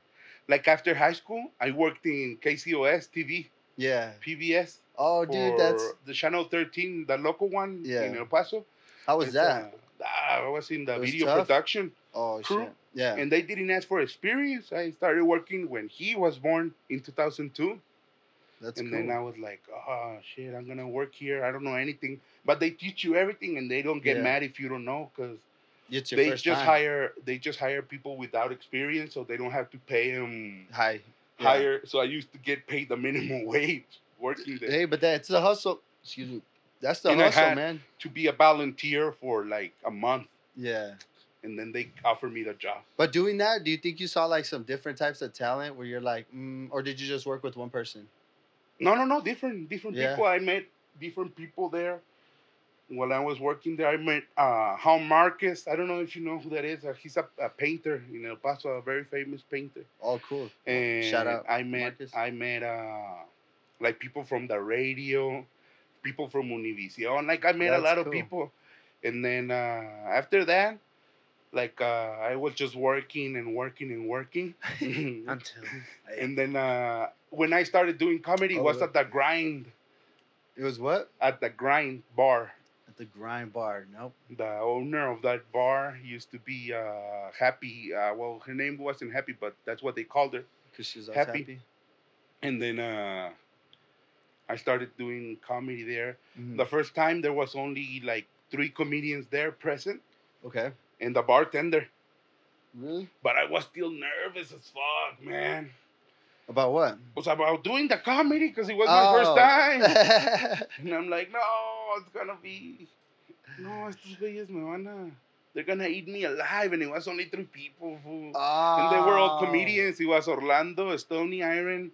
like after high school. I worked in KCOS TV, yeah. PBS. Oh, dude, that's the channel 13, the local one Yeah. in El Paso. how was It's, that? uh, I was in the was video tough? production, Oh crew, shit. Yeah. and they didn't ask for experience. I started working when he was born in 2002, That's cool. and cool. then I was like, "Oh shit, I'm gonna work here. I don't know anything." But they teach you everything, and they don't get Yeah. mad if you don't know, because it's your they just time. hire they just hire people without experience, so they don't have to pay them Hi. Yeah. higher. So I used to get paid the minimum wage working there. Hey, but that's the hustle. Excuse me. That's the And hustle, man. to be a volunteer for like a month, Yeah. and then they offered me the job. But doing that, do you think you saw like some different types of talent where you're like, mm, or did you just work with one person? No, no, no, different, different Yeah. people. I met different people there. While I was working there, I met uh, Juan Marquez. I don't know if you know who that is. Uh, he's a, a painter in El Paso, a very famous painter. Oh, cool. And Shout out, I met, Marcus. I met uh, like people from the radio, people from Univision. Like I met a That's lot of people. And then uh, after that, like uh, I was just working and working and working. Until. and then uh, when I started doing comedy, it was Oh. at the grind, It was what? at the grind bar. At the grind bar. Nope. The owner of that bar used to be uh, happy. Uh, well, her name wasn't happy, but that's what they called her. Because she was Happy. happy. And then uh, I started doing comedy there. Mhm. The first time there was only like three comedians there present Okay. and the bartender. Really? But I was still nervous as fuck, man. About what? It was about doing the comedy because it was my first Oh. time. And I'm like, no, oh, it's gonna be, no, estos güeyes me van a, they're gonna eat me alive, and it was only three people, fool. and they were all Oh. comedians. It was Orlando, Stony Iron,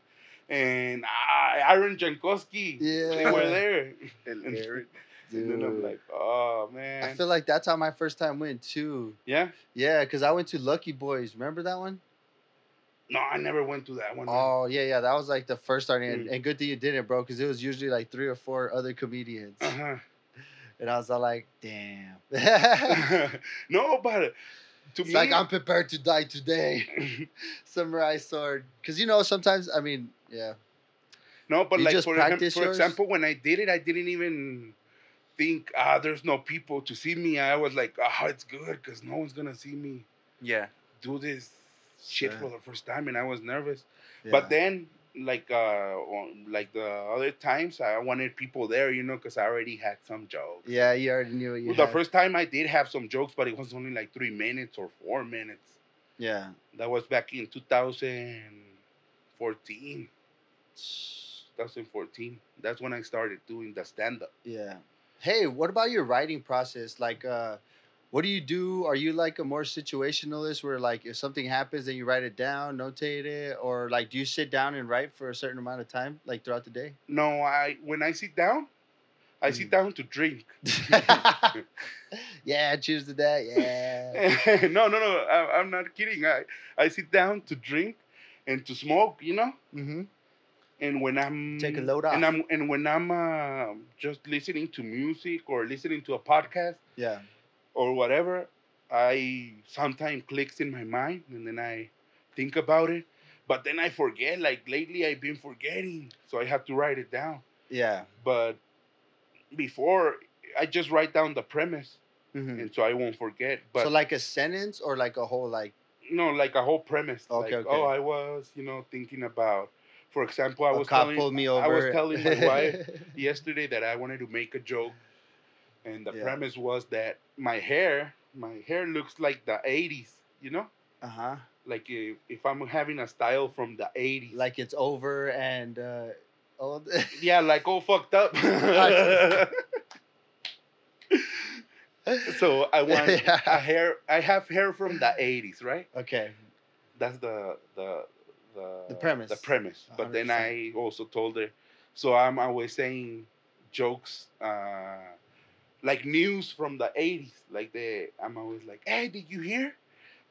and ah, Aaron Jankowski. Yeah. They were there. El And, Eric. and then I'm like, oh man. I feel like that's how my first time went too. yeah. Yeah, because I went to Lucky Boys. Remember that one? No, I never went to that one. man. Oh yeah, yeah. That was like the first starting, and, Mm. and good thing you didn't, bro, because it was usually like three or four other comedians, Uh-huh. and I was all like, damn. no, but to it's me, like I'm prepared to die today. Samurai sword, because you know sometimes I mean, yeah, no, but You like just for, exam- practice for example, when I did it, I didn't even think, ah, there's no people to see me. I was like, ah, it's good because no one's gonna see me Yeah. do this shit Sure. for the first time, and I was nervous. yeah. But then, like, uh, like the other times, I wanted people there, you know, because I already had some jokes. yeah, you already knew you Well, the first time I did have some jokes, but it was only like three minutes or four minutes. yeah. That was back in 2014. 2014. That's when I started doing the stand up. Yeah. Hey, what about your writing process? Like, uh, what do you do? Are you like a more situationalist where like if something happens, then you write it down, notate it, or like do you sit down and write for a certain amount of time, like throughout the day? No, I when I sit down, I sit Mm. down to drink. yeah, cheers to that. Yeah. no, no, no. I, I'm not kidding. I I sit down to drink and to smoke. You know. mm-hmm. And when I'm Take a load off. and. I'm and when I'm uh, just listening to music or listening to a podcast Yeah. Or whatever, I sometimes clicks in my mind and then I think about it. But then I forget. Like lately, I've been forgetting, so I have to write it down. Yeah. But before, I just write down the premise, Mhm. and so I won't forget. But so like a sentence or like a whole like no, like a whole premise. Okay, like, okay. oh, I was, you know, thinking about. For example, I a was cop telling pulled me over. I was telling my wife yesterday that I wanted to make a joke, and the Yeah. premise was that my hair, my hair looks like the '80s. You know, uh huh. like if, if I'm having a style from the '80s. Like it's over and uh, old. yeah, like all fucked up. so I want Yeah. a hair. I have hair from the '80s, right? okay. That's the the the The premise. The premise. But then I also told her, so I'm always saying jokes, uh, like news from the '80s. Like the I'm always like, hey, did you hear?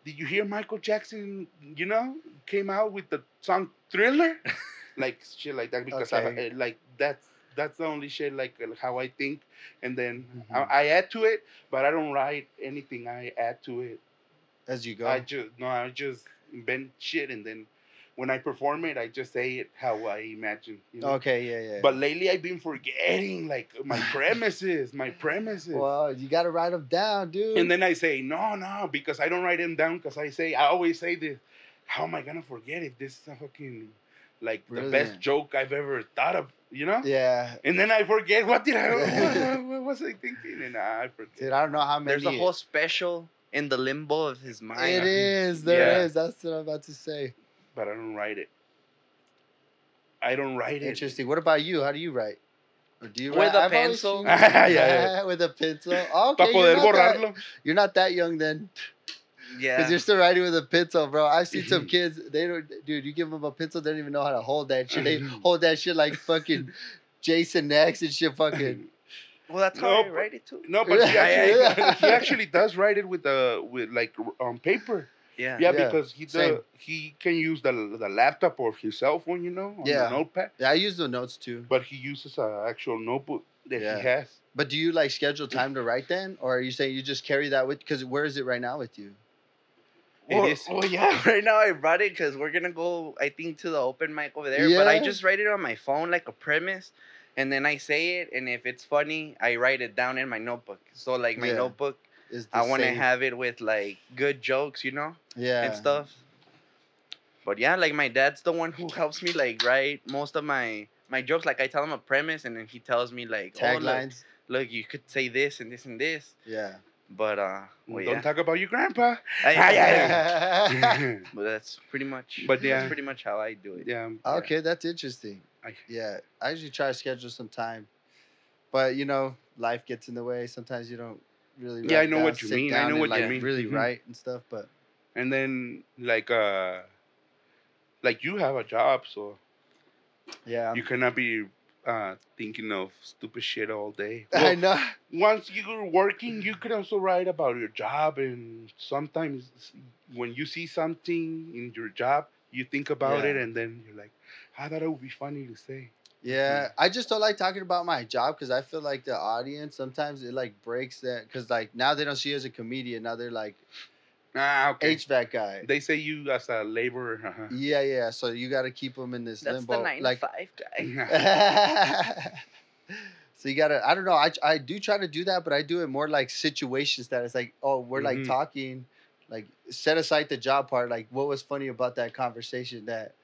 Did you hear Michael Jackson? You know, came out with the song Thriller, like shit like that. Because Okay. I, like that's that's the only shit like uh, how I think, and then Mhm. I, I add to it, but I don't write anything. I add to it. As you go. I just no, I just invent shit, and then when I perform it, I just say it how I imagine. You know? okay. Yeah. Yeah. But lately, I've been forgetting like my premises, my premises. well, you gotta write them down, dude. and then I say no, no, because I don't write them down. Because I say I always say this. How am I gonna forget if this is a fucking like the best joke I've ever thought of? You know. yeah. And then I forget what did I what, what, was I thinking, and I forget. Dude, I don't know how many. There's a whole special in the limbo of his mind. It is. There is. Yeah. That's what I'm about to say. But I don't write it. I don't write it. Interesting. What about you? How do you write? Or do you With write? a I've pencil. seen- Yeah, yeah. with a pencil. Oh, okay. Para you're, not that- borrarlo. You're not that young then, Yeah. because you're still writing with a pencil, bro. I've seen some kids. They don't, dude. You give them a pencil, they don't even know how to hold that shit. They hold that shit like fucking Jason X and shit. Fucking. Well, that's how No, I write it too. No, but he Yeah. actually, he actually does write it with the with like on paper. Yeah. Yeah, Yeah, because he same. does, he can use the the laptop or his cell phone, you know, on Yeah. the notepad. Yeah, I use the notes too. But he uses an actual notebook that Yeah. he has. But do you like schedule time to write then, or are you saying you just carry that with? Because where is it right now with you? Oh, it well, well, oh, yeah. Right now, I brought it because we're gonna go. I think to the open mic over there. Yeah. But I just write it on my phone like a premise, and then I say it. And if it's funny, I write it down in my notebook. So like my Yeah. notebook, Is the I want to have it with like good jokes, you know, yeah and stuff. But yeah, like my dad's the one who helps me like write most of my my jokes. Like I tell him a premise, and then he tells me like, oh, look, taglines. look, you could say this and this and this. yeah. But uh, well, Don't yeah. talk about your grandpa. I- Ah, yeah. But that's pretty much. But yeah. that's pretty much how I do it. yeah. Okay, that's interesting. I- Yeah, I usually try to schedule some time, but you know, life gets in the way. Sometimes you don't really. Yeah, I know down, what you mean. I know what you like, mean. Really Mhm. write and stuff, but And then like uh, like you have a job, so yeah, you cannot be uh thinking of stupid shit all day. I Well, know. once you're working, you could also write about your job, and sometimes when you see something in your job, you think about Yeah. it, and then you're like, I thought it would be funny to say. Yeah, I just don't like talking about my job because I feel like the audience sometimes it like breaks that because like now they don't see you as a comedian. Now they're like Ah, okay. HVAC guy. They say you as a laborer. uh-huh. Yeah, yeah. So you got to keep them in this That's limbo. the nine like, five guy. so you gotta. I don't know. I I do try to do that, but I do it more like situations that it's like, oh, we're like Mhm. talking, like set aside the job part. Like, what was funny about that conversation? That,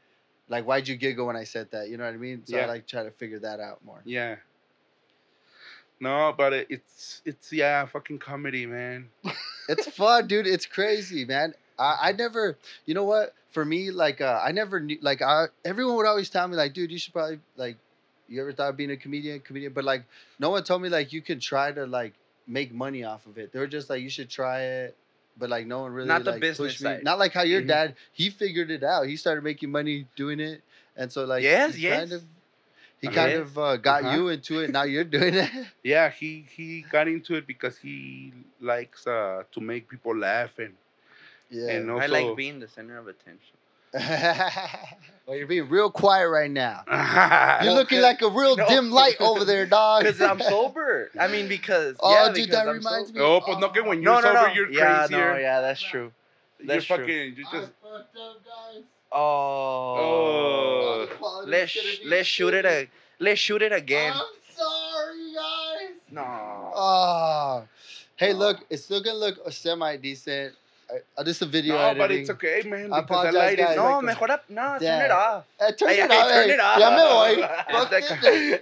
like, why'd you giggle when I said that? You know what I mean? So I like try to figure that out more. Yeah. No, but it, it's it's yeah, fucking comedy, man. it's fun, dude. It's crazy, man. I, I never, you know what? For me, like, uh, I never knew, like, I, everyone would always tell me, like, dude, you should probably, like, you ever thought of being a comedian, comedian? But, like, no one told me, like, you can try to, like, make money off of it. They were just like, you should try it. But, like, no one really, Not the like, business pushed me. side. Not like how your Mhm. dad, he figured it out. He started making money doing it. And so, like, Yes, he yes. kind of, he kind Yes. of uh, got Uh-huh. you into it. Now you're doing it. Yeah, he he got into it because he likes uh to make people laugh and yeah. and I like being the center of attention. well, you're being real quiet right now. You're looking like a real No. dim light over there, dog. Because I'm sober. I mean, because Oh, yeah, dude, because that I'm reminds sober. me. Oh, pues no que when you're No, no, sober no. you're yeah, crazier. no, yeah, that's true. You're That's true. fucking you I just fucked up, guys. Oh. Oh. Let's gonna let's shoot it shitty. a let's shoot it again. I'm sorry, guys. No. Oh. Hey, No. look, it's still gonna look semi decent. Uh, this is a video No, editing. but it's okay, man. I because the apologize, light is guys. No, like a- mejor up. No, turn it off. Eh, turn Ay, it ay, off. turn hey. it off. Ya me voy. It's like this.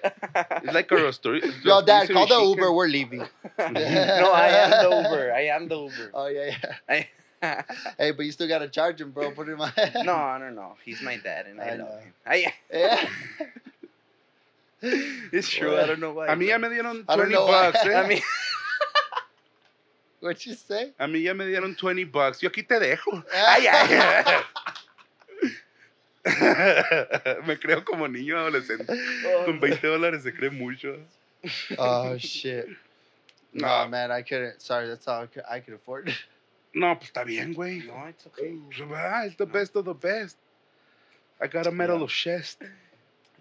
It's like a roaster. Yo, Dad, call the Uber. We're leaving. no, I am the Uber. I am the Uber. Oh yeah, yeah. Hey, but you still gotta charge him, bro. Put it in my no, I don't know. He's my dad, and I, I love know. him. I, Yeah. it's true. I don't know why. A mí ya me dieron I don't 20 know why. bucks, eh. I mean, What'd you say? A mí ya me dieron 20 bucks. Yo aquí te dejo. ay, ay. me creo como niño adolescente. Con 20 dólares se cree mucho. oh shit. No, No, man, I couldn't. Sorry, that's all I could, I could afford. no, pues está bien, güey. No, it's okay. Ah, it's the best of the best. I got a medal Yeah. of chest.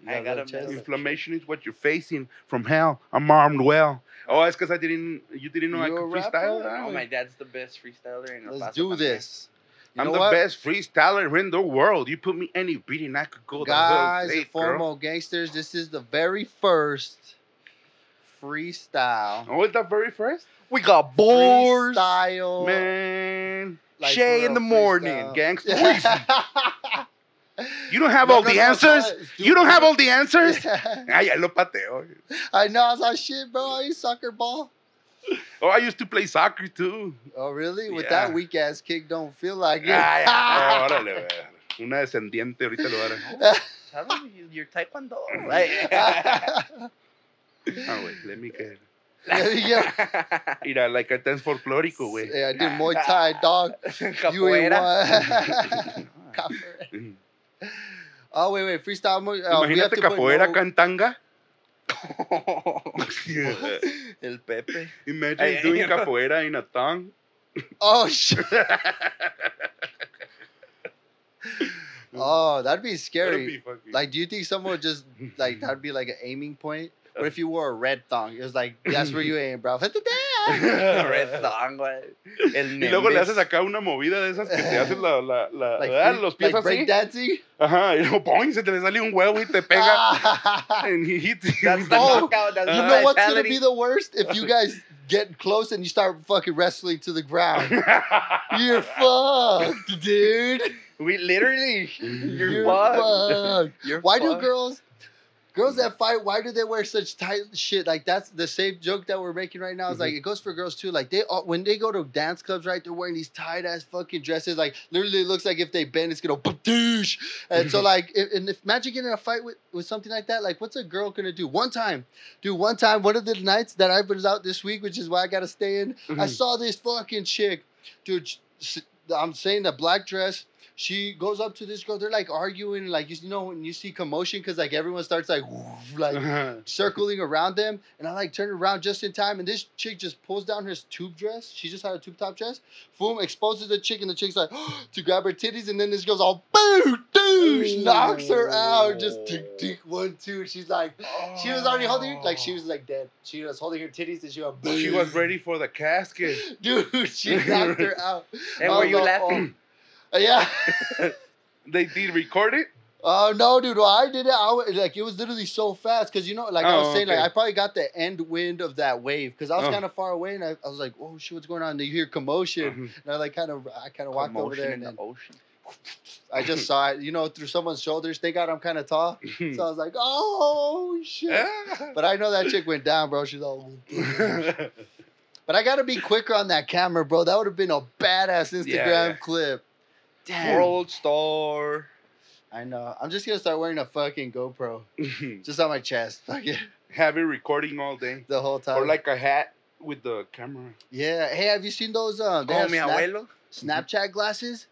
I Yeah, got that a chest. medal. Inflammation is what you're facing from hell. I'm armed well. Oh, it's because I didn't. You didn't know I You could a rapper? freestyle. Oh, güey. my dad's the best freestyler in El Let's do this. You I'm the what? best freestyler in the world. You put me any beat and I could go Guys, the whole and day, formal gangsters. This is the very first freestyle. Oh, is that very first? We got bars. Freestyle. Man, like, Shay in the real morning, freestyle. gangster. you don't have all the answers. You don't have all the answers. Ah, ya lo pateo. I know. I was like, shit, bro. Are you soccer ball? Oh, I used to play soccer too. Oh, really? With Yeah. that weak ass kick, don't feel like it. Ah, ya. Oh, órale. Una descendiente ahorita lo hará. Tell him you- you're taekwondo. Ah, güey, let me get. it. yeah. Mira, like a dance folklórico, güey. Yeah, I did Muay Thai, dog. You ain't Capoeira. one. Capoeira. oh, wait, wait. Freestyle. Uh, we have Imagínate capoeira no- cantanga. El Pepe. Imagine Ay, doing capoeira in a tongue. Oh, shit. Oh, that'd be scary. be Like, do you think someone would just, like, that'd be like an aiming point? What if you wore a red thong? It was like, that's where you aim, bro. Red song, güey. El Y luego le haces acá una movida de esas que te haces la, la, la, Like, ah, free- los pies like así. breakdancing? Ajá, y luego ¡pum! se te le sale un huevo y te pega. And he hits you. That's the Oh, knockout. That's You know what's gonna vitality. be the worst? If you guys get close and you start fucking wrestling to the ground. You're fucked, dude. We literally. You're, You're fucked. fucked. You're Why do fucked. girls Girls that fight, why do they wear such tight shit? Like that's the same joke that we're making right now. Is like Mhm. it goes for girls too. Like they all, when they go to dance clubs, right? They're wearing these tight ass fucking dresses. Like literally, it looks like if they bend, it's gonna badoosh. And so like, if, and if imagine getting in a fight with with something like that, like what's a girl gonna do? One time, dude, one time, one of the nights that I was out this week, which is why I gotta stay in. I Mhm. saw this fucking chick, dude. I'm saying the black dress. She goes up to this girl. They're like arguing, like you know when you see commotion, because like everyone starts like like Uh-huh. circling around them, and I like turn around just in time, and this chick just pulls down her tube dress. She just had a tube top dress. Boom, exposes the chick, and the chick's like to grab her titties, and then this girl's all boo, douche, knocks her out, just tick, tick, one, two. She's like, she was already holding, like she was like dead. She was holding her titties, and she went, Oh, she was ready for the casket. dude. She knocked her out. And I were you like, laughing? oh. Yeah. They did record it. Oh no, dude! Well, I did it. I wa- like it was literally so fast because you know, like I was Oh, saying, like. I probably got the end wind of that wave because I was Oh. kind of far away and I, I was like, "Oh shit, what's going on?" And you hear commotion, Mhm. and I like kind of, I kind of walked over there in and the then ocean. I just saw it, you know, through someone's shoulders. Thank God I'm kind of tall, so I was like, "Oh shit!" But I know that chick went down, bro. She's all. But I gotta be quicker on that camera, bro. That would have been a badass Instagram yeah. clip. Damn. World star. I know. I'm just gonna start wearing a fucking GoPro just on my chest, fuck it, Have it recording all day, the whole time. or like a hat with the camera. Yeah. Hey, have you seen those? Uh, they Como have mi Snap- abuelo. Snapchat glasses.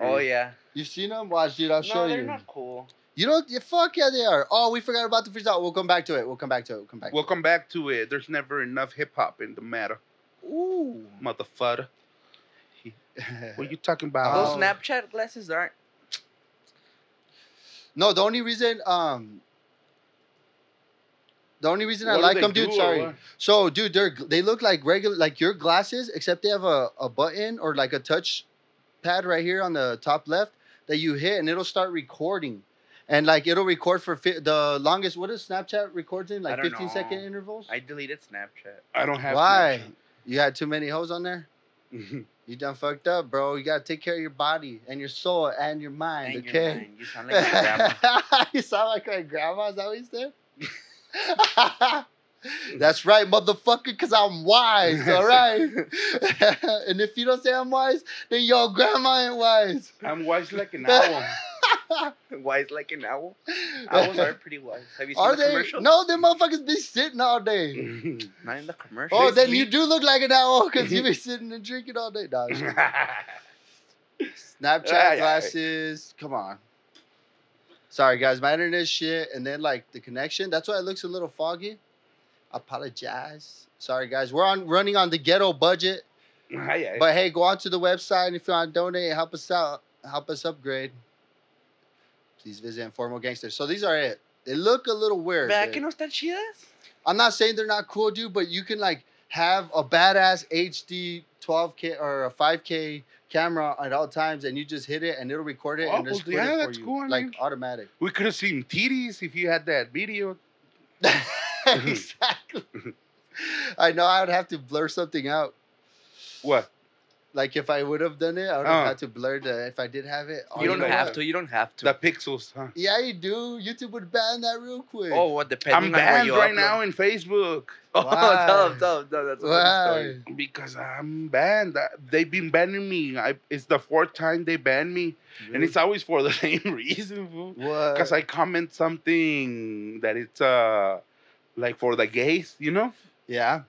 Oh yeah. You've seen them? Watch, dude. I'll show you. no, they're not cool. You don't. Yeah, fuck yeah, they are. Oh, we forgot about the freestyle. We'll come back to it. We'll come back to it. We'll come back. We'll come back to it. There's never enough hip hop in the matter. Ooh. motherfucker. What you talking about? Those Snapchat glasses aren't. no, the only reason, um, the only reason I What do like them, dude. do, or Sorry. So, dude, they're they look like regular, like your glasses, except they have a, a button or like a touch pad right here on the top left that you hit, and it'll start recording. And like it'll record for fi- the longest. What does Snapchat records in? Like I don't 15 second know. intervals. I deleted Snapchat. I don't have. Why? You had too many hoes on there. You done fucked up, bro. You gotta take care of your body and your soul and your mind. And your okay. mind. You sound like my grandma. you sound like my grandma. Is that what you said? That's right, motherfucker, because I'm wise, all right? and if you don't say I'm wise, then your grandma ain't wise. I'm wise like an owl. wise like an owl. Owls are pretty wise. Have you seen Are the they? commercial? No, them motherfuckers be sitting all day. Not in the commercial. Oh, then you do look like an owl because you be sitting and drinking all day. Nah, Snapchat glasses. Come on. Sorry, guys. My internet shit, and then like the connection. That's why it looks a little foggy. Apologize. Sorry, guys. We're on running on the ghetto budget, aye. but hey, go on to the website and if you want to donate, help us out, help us upgrade. Please visit Informal Gangsters. So these are it. They look a little weird. ¿Verdad que no están chidas? I'm not saying they're not cool, dude, but you can like have a badass HD 12K or a 5K camera at all times, and you just hit it and it'll record it Oh, and just well, yeah, it for that's you, cool, I like automatic. we could have seen titties if you had that video. exactly. I know I would have to blur something out. What? Like if I would have done it, I would have Oh. had to blur the. If I did have it, Oh, You don't know have what? to. You don't have to. The pixels, huh? Yeah, you do. YouTube would ban that real quick. oh, what depending I'm on where banned you right upload. now in Facebook Oh, Why? tell him, tell him, tell him. That's a funny Why? story. because I'm banned. Uh, They've been banning me. I, it's the fourth time they banned me, and it's always for the same reason. fool. what? Because I comment something that it's uh like for the gays, you know. yeah.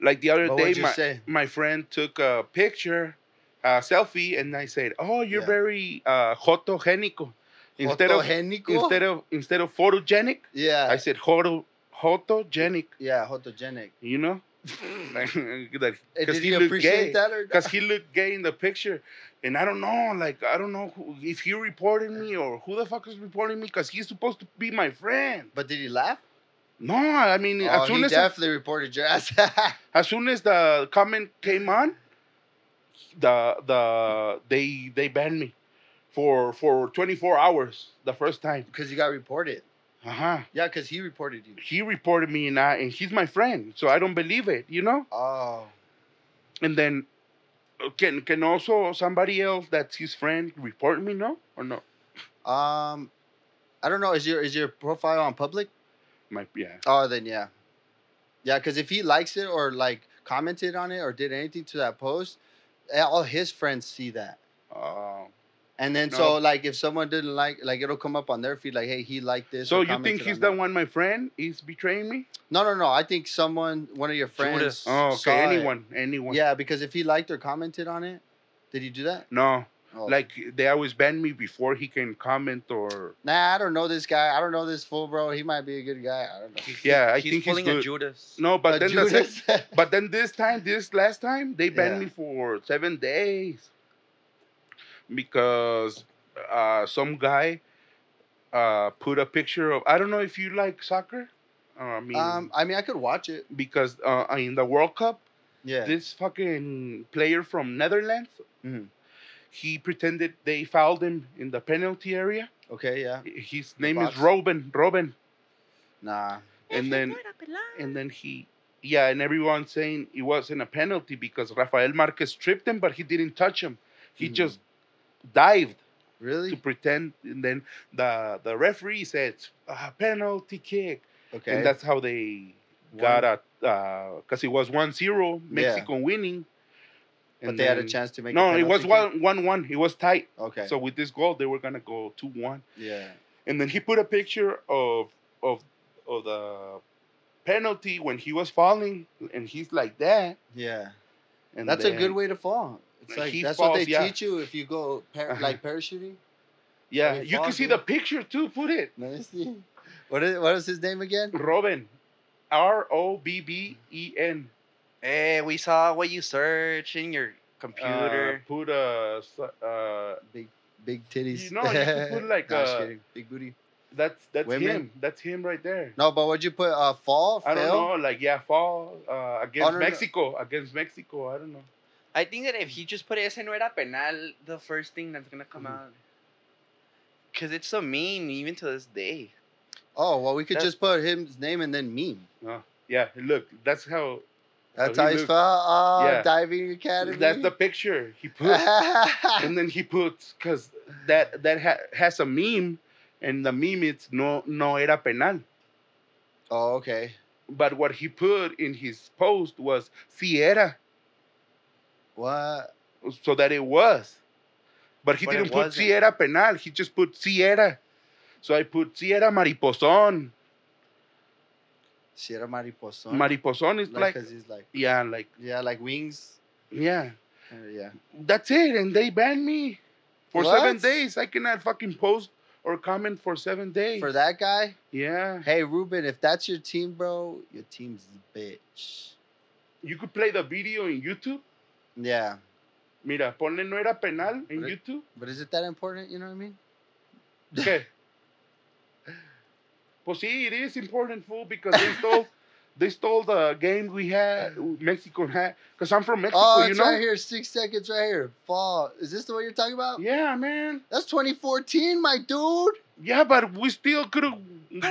Like the other What day, my say? my friend took a picture, a selfie, and I said, "Oh, you're Yeah. very uh, photogenico." Instead of instead of instead of photogenic, yeah, I said photo photogenic. yeah, photogenic. You know, like Hey, because did he you looked gay. that Because he looked gay in the picture, and I don't know, like I don't know who, if he reported me or who the fuck is reporting me. Because he's supposed to be my friend. But did he laugh? No, I mean Oh, as soon he as definitely reported your ass. as soon as the comment came on, the the they they banned me for for 24 hours the first time. Because you got reported. Uh huh. Yeah, because he reported you. He reported me and I, and he's my friend, so I don't believe it, you know. Oh. And then uh, can can also somebody else that's his friend report me, no or no? Um, I don't know. Is your is your profile on public? Might be. Yeah. Oh, then yeah, yeah. Because if he likes it or like commented on it or did anything to that post, all his friends see that. Oh. And then No. so like if someone didn't like like it'll come up on their feed like hey he liked this. so you think he's on the that. one, my friend? He's betraying me? No no no. I think someone one of your friends. Judas. Oh, saw okay. it. Anyone, anyone. Yeah, because if he liked or commented on it, did he do that? No, Oh. like they always ban me before he can comment or. Nah, I don't know this guy. I don't know this fool, bro. He might be a good guy. I don't know. Yeah, I he's think he's pulling a good. Judas. No, but A then the Judas? sec- but then this time, this last time, they banned Yeah. me for seven days because uh, some guy uh, put a picture of. I don't know if you like soccer. Uh, I mean, um, I mean, I could watch it. because uh, in the World Cup, Yeah. this fucking player from Netherlands, Mhm. He pretended they fouled him in the penalty area. Okay. Yeah. His The name box? is Robben. Robben. Nah. and then and then he yeah and everyone's saying it wasn't a penalty because rafael marquez tripped him but he didn't touch him he Mhm. just dived Really? to pretend and then the the referee said a penalty kick Okay. and that's how they got a because it was 1-0 mexico winning but they had a chance to make. no it was 1 1 1 it was tight? Okay. so with this goal they were gonna go 2-1 yeah. and then he put a picture of of of the penalty when he was falling and he's like that Yeah. and That's a good way to fall. It's like that's what they yeah. teach you if you go par- Uh-huh. like parachuting. yeah you can see the picture too put it Let me see. What is what is his name again? robin r-o-b-b-e-n Hey, we saw what you search in your uh, computer. put a s- uh, Big big titties. You know, you could put, like, Nah, just uh, big booty. that's that's Women? him that's him right there No, but what'd you put? Uh, fall. I don't know, like yeah, fall uh, against Oh, no, no. Mexico, against Mexico. I don't know. I think that if he just put ese no era penal, the first thing that's gonna come Mhm. out. Cause it's so mean, even to this day. Oh well, we could That- just put his name and then meme. Yeah, look, that's how. That's he how he looks. Oh, Yeah. diving academy. That's the picture he put. and then he puts because that that ha- has a meme, and the meme it's no no era penal. oh, okay. But what he put in his post was si era, What? so that it was. But he But didn't put si era penal. He just put si era. So I put si era mariposon. Sierra mariposa. Mariposon is Like, like, like, yeah, like yeah, like wings. yeah. Uh, yeah. That's it, and they banned me for seven days. I cannot fucking post or comment for seven days. For that guy. Yeah. Hey, Ruben, if that's your team, bro, your team's bitch. You could play the video in YouTube. Yeah. Mira, ponle no era penal in But YouTube. But is it that important? You know what I mean? ¿Qué? Pues see, it is important, fool, because they stole, they stole the game we had, Mexico had. Because I'm from Mexico, oh, you know. right here. Six seconds right here. Fall. Is this the one you're talking about? Yeah, man. That's 2014, my dude. Yeah, but we still could have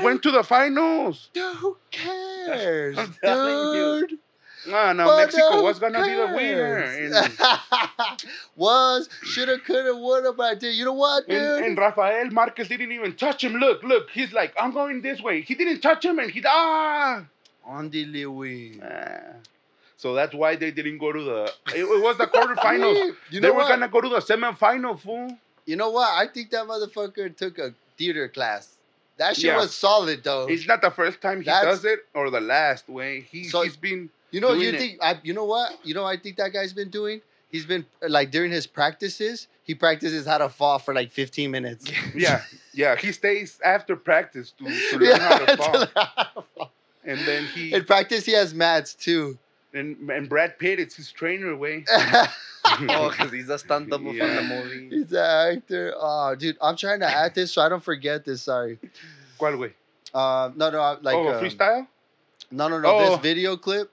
went to the finals. Dude, who cares, I'm telling you. dude? Ah, no, But Mexico was gonna be the winner. And, was, shoulda, coulda, woulda, but I did. You know what, dude? and, and Rafael Marquez didn't even touch him. Look, look, he's like, I'm going this way. He didn't touch him, and he ah. Andy Lewis. Ah. So that's why they didn't go to the. It, it was the quarterfinals. You they were what? gonna go to the semifinal, fool. You know what? I think that motherfucker took a theater class. That shit Yeah. was solid though. It's not the first time he That's- does it or the last way. He So- he's been You know, you doing it. think I, you know what? You know, what I think that guy's been doing. He's been like during his practices, he practices how to fall for like 15 minutes. yeah yeah he stays after practice to, to learn how to fall. And then he In practice, he has mats too. and, and Brad Pitt it's his trainer way. Oh, because he's a stunt double from the movie. He's an actor. Oh, dude, I'm trying to add this so I don't forget this. Sorry. ¿Cuál way? Uh, no, no, like oh, um, freestyle. No, no, no. Oh. This video clip.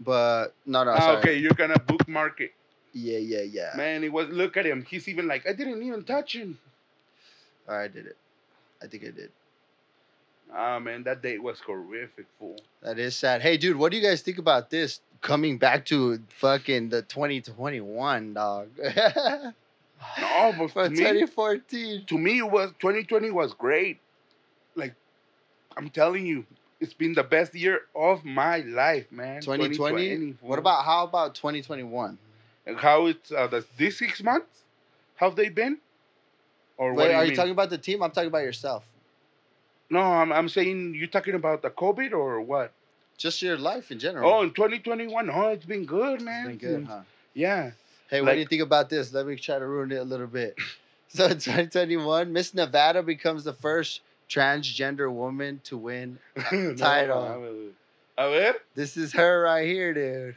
But no, no. Ah, okay, you're gonna bookmark it, Yeah, yeah, yeah. man. It was look at him. He's even like I didn't even touch him. All right, I did it. I think I did. Ah man, that date was horrific, fool. That is sad. Hey, dude, what do you guys think about this coming back to fucking the 2021, dog? No, but For to me, 2014. to me, it was 2020 was great. Like, I'm telling you, it's been the best year of my life, man. 2020? fool. What about how about 2021? And how it's uh, the, these six months? How have they been? Or Wait, you are you talking about the team? I'm talking about yourself. No, I'm, I'm saying you're talking about the COVID or what? Just your life in general. Oh, in 2021, oh, it's been good, it's man. been good, huh? Yeah. Hey, what do you think about this? Let me try to ruin it a little bit. So in 2021, Miss Nevada becomes the first transgender woman to win. No, Title. A ver. This is her right here, dude.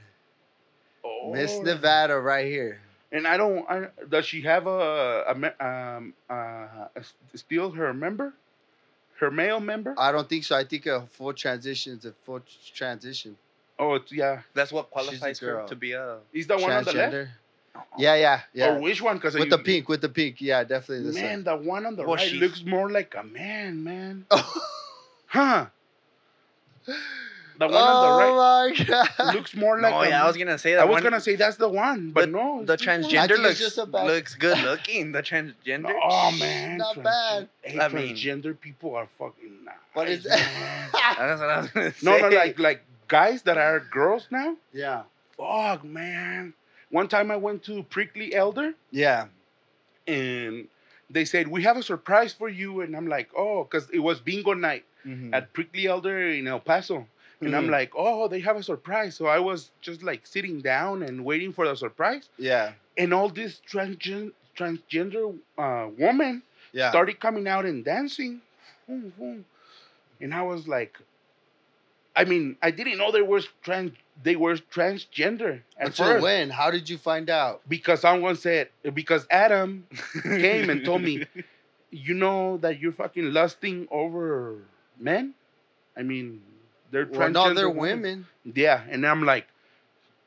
Miss Oh. Nevada right here. And I don't. I, does she have a, a um uh a s- still her member, her male member? I don't think so. I think a full transition is a full transition. oh, it's yeah. That's what qualifies her to be a. Is the one on the left? Transgender. Yeah, yeah, yeah. Or which one? Because with the pink, with the pink. Yeah, definitely the Man, the one on the Well, right she- looks more like a man, man. Huh? The one on the oh right oh my god. looks more like. No, a yeah, I was gonna say that. I was one, gonna say that's the one, but the- no. the it's this one. I transgender looks just a bad- looks good looking. The transgender. Oh man, Not trans- bad. Hey, I mean- transgender people are fucking. Nice, What is man. That's what I was gonna say. no, no, like like guys that are girls now. yeah. Fuck, man. One time I went to Prickly Elder Yeah. and they said we have a surprise for you, and I'm like, oh, because it was bingo night Mhm. at Prickly Elder in El Paso. And I'm Mhm. like, oh, they have a surprise. So I was just like sitting down and waiting for the surprise. Yeah. And all this transgen- transgender uh, woman Yeah. started coming out and dancing. And I was like, I mean, I didn't know they were trans. They were transgender at Until first when? How did you find out? because someone said because Adam came and told me, you know that you're fucking lusting over men. I mean, they're Well, no, transgender they're women. Yeah, and I'm like,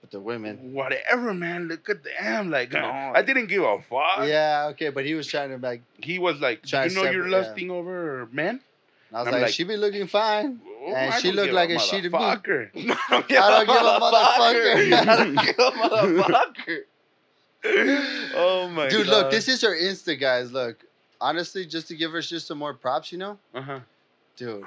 But they're women. whatever, man. Look at them. Like, No. I didn't give a fuck. Yeah, okay, but he was trying to like. He was like, you to know, you're separate- yeah. lusting over men. I was I'm like, like- she be looking fine. Oh, And I she looked like a she to me. motherfucker. I don't give a motherfucker. I don't give a motherfucker. oh my God. Dude, god. look, this is her Insta, guys. Look, honestly, just to give her just some more props, you know, Uh-huh. dude.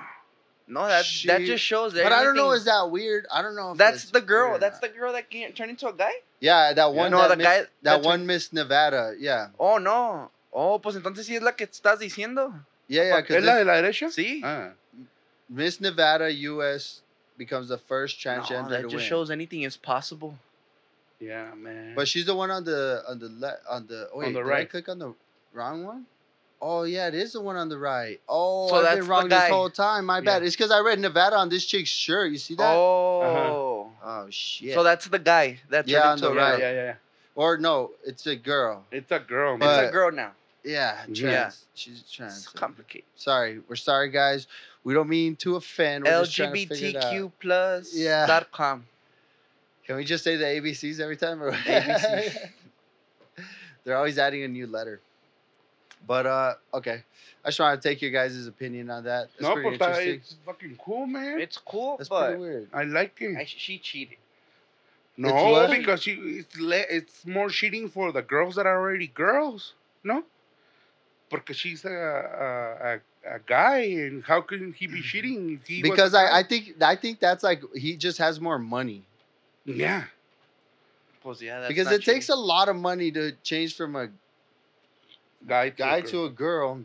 no that that just shows. That. But I don't know. Is that weird? I don't know. If That's the girl. That's the girl that can turn into a guy. Yeah, that one. No, that the Miss, guy That that one Miss Nevada. Yeah, Oh no. Oh, pues entonces sí es la que estás diciendo. yeah, yeah. ¿Es la de la derecha? Sí. Ah. Miss Nevada U.S. becomes the first transgender No, that to just win. shows anything is possible. Yeah, man. But she's the one on the on the left on the wait, the did I right. click on the wrong one? Oh yeah, it is the one on the right. Oh, So I've that's been wrong this whole time. My bad. It's because I read Nevada on this chick's shirt. You see that? Oh. Oh shit. So that's the guy that Yeah, on into the a yeah, right. yeah, yeah. or no, it's a girl. It's a girl, It's man. But- a girl now. Yeah, trans. Yeah. She's trans. It's complicated. Sorry, we're sorry, guys. We don't mean to offend. We're to figure it out. LGBTQ plus Yeah. dot com. Can we just say the ABCs every time? Or ABC. They're always adding a new letter. But uh, okay. I just want to take your guys' opinion on that. That's no, pretty but that, interesting. it's fucking cool, man. It's cool, That's but pretty weird. I like it. I, she cheated. no, because she, it's le, it's more cheating for the girls that are already girls. No, because she's a a, a, a guy, and how can he be cheating? He Because a I, guy? I think I think that's like he just has more money. yeah, Pues yeah, that's because not it takes a lot of money to change from a guy to guy a girl. to a girl.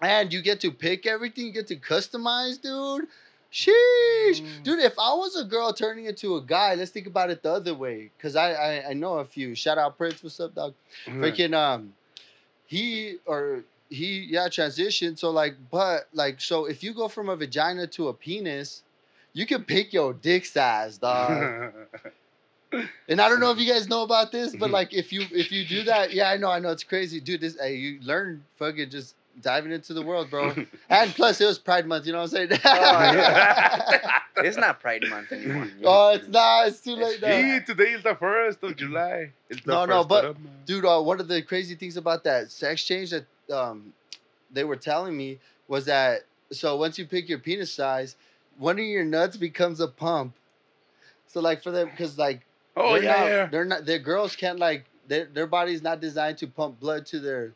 And you get to pick everything, you get to customize, dude. Sheesh. Mm. Dude, if I was a girl turning into a guy, let's think about it the other way. Cause I I, I know a few. Shout out Prince, what's up, dog? Mhm. Freaking um he or he yeah, transitioned. So like, but like so if you go from a vagina to a penis, you can pick your dick size, dog. And I don't know if you guys know about this, but like if you if you do that, yeah, I know, I know it's crazy, dude. This hey, you learn fucking just diving into the world, bro. And plus, it was Pride Month. You know what I'm saying? yeah. it's not Pride Month anymore. oh, it's not. It's too late now, Sí, today is the first of July. It's the No, no, but- dude. Uh, one of the crazy things about that sex change that um they were telling me was that so once you pick your penis size, one of your nuts becomes a pump. So like for them, because like oh they're yeah, not, yeah. they're not. Their girls can't like their their body's not designed to pump blood to their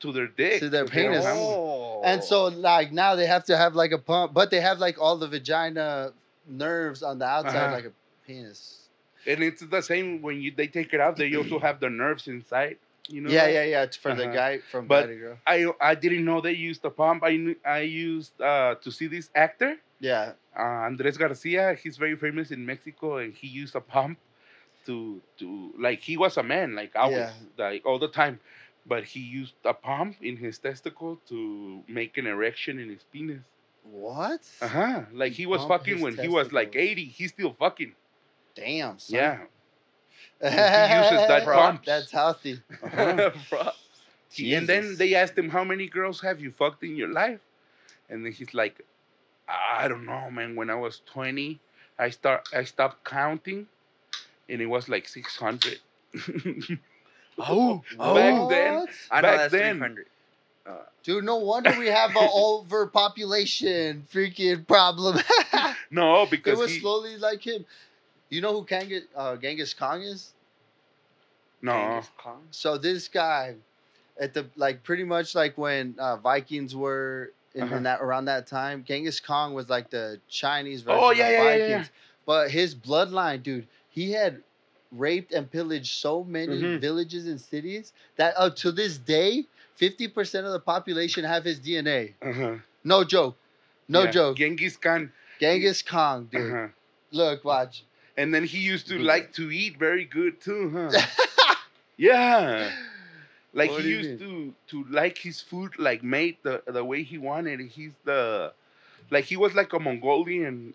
to their dick. To their penis. Oh. and so like now they have to have like a pump, but they have like all the vagina nerves on the outside Uh-huh. like a penis. And it's the same when you they take it out. They also have the nerves inside. You know. yeah, that? yeah, yeah. It's for the Uh-huh. guy from But- girl. I I didn't know they used a pump. I knew, I used uh, to see this actor Yeah, uh, Andres Garcia. He's very famous in Mexico, and he used a pump to to like he was a man like I was Yeah. like all the time, but he used a pump in his testicle to make an erection in his penis. what? Uh huh. Like he was fucking when he was like eighty. He's still fucking. Damn. Son. Yeah. He uses that pump. That's healthy. Uh-huh. And then they asked him, "How many girls have you fucked in your life?" And then he's like, "I don't know, man. When I was 20, I start I stopped counting, and it was like 600." Oh, back then, What? I know back that's then. 300. Dude, no wonder we have an overpopulation freaking problem. no, because it was he, slowly like him. You know who Kangas, uh, Genghis Khan is? no, Genghis Khan. So this guy, at the like pretty much like when uh, Vikings were in, Uh-huh. in that around that time, Genghis Khan was like the Chinese version Oh, of yeah, yeah, yeah, Vikings. yeah, yeah. But his bloodline, dude, he had raped and pillaged so many Mhm. villages and cities that up to this day, fifty percent of the population have his DNA. uh-huh. No joke. No Yeah, joke. Genghis Khan. Genghis Khan, dude. Uh-huh. Look, watch. And then he used to like to eat very good too, huh? yeah. Like What he used to to like his food like made the the way he wanted. He's the like he was like a Mongolian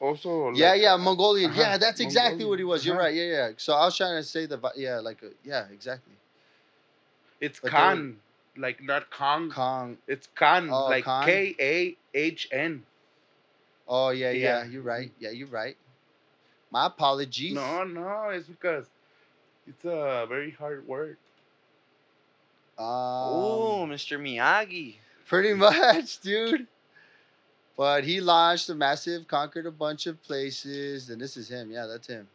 also. yeah, like- yeah, Mongolian. Uh-huh, Yeah, that's exactly what he was. You're Uh-huh. right. Yeah, yeah. So I was trying to say the yeah, like a, yeah, exactly. It's Khan, like not Kong. Kong. It's Khan, Oh, like K A H N. Oh yeah, yeah, Yeah. You're right. Yeah, you're right. My apologies. No, no, it's because it's a very hard word. oh, Um, Mr. Miyagi. pretty much, dude. But he launched a massive, conquered a bunch of places, and this is him. Yeah, that's him.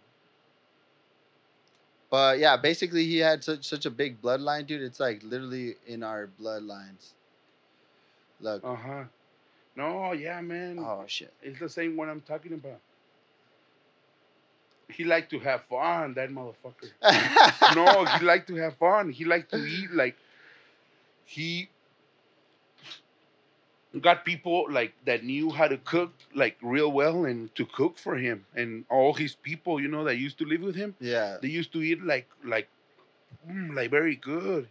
But yeah, basically, he had such such a big bloodline, dude. It's like literally in our bloodlines. Look. Uh huh. No, yeah, man. Oh shit. It's the same one I'm talking about. He liked to have fun, that motherfucker. no, he liked to have fun. He liked to eat like he got people like that knew how to cook like real well and to cook for him and all his people, you know, that used to live with him. yeah. They used to eat like like mm, like very good.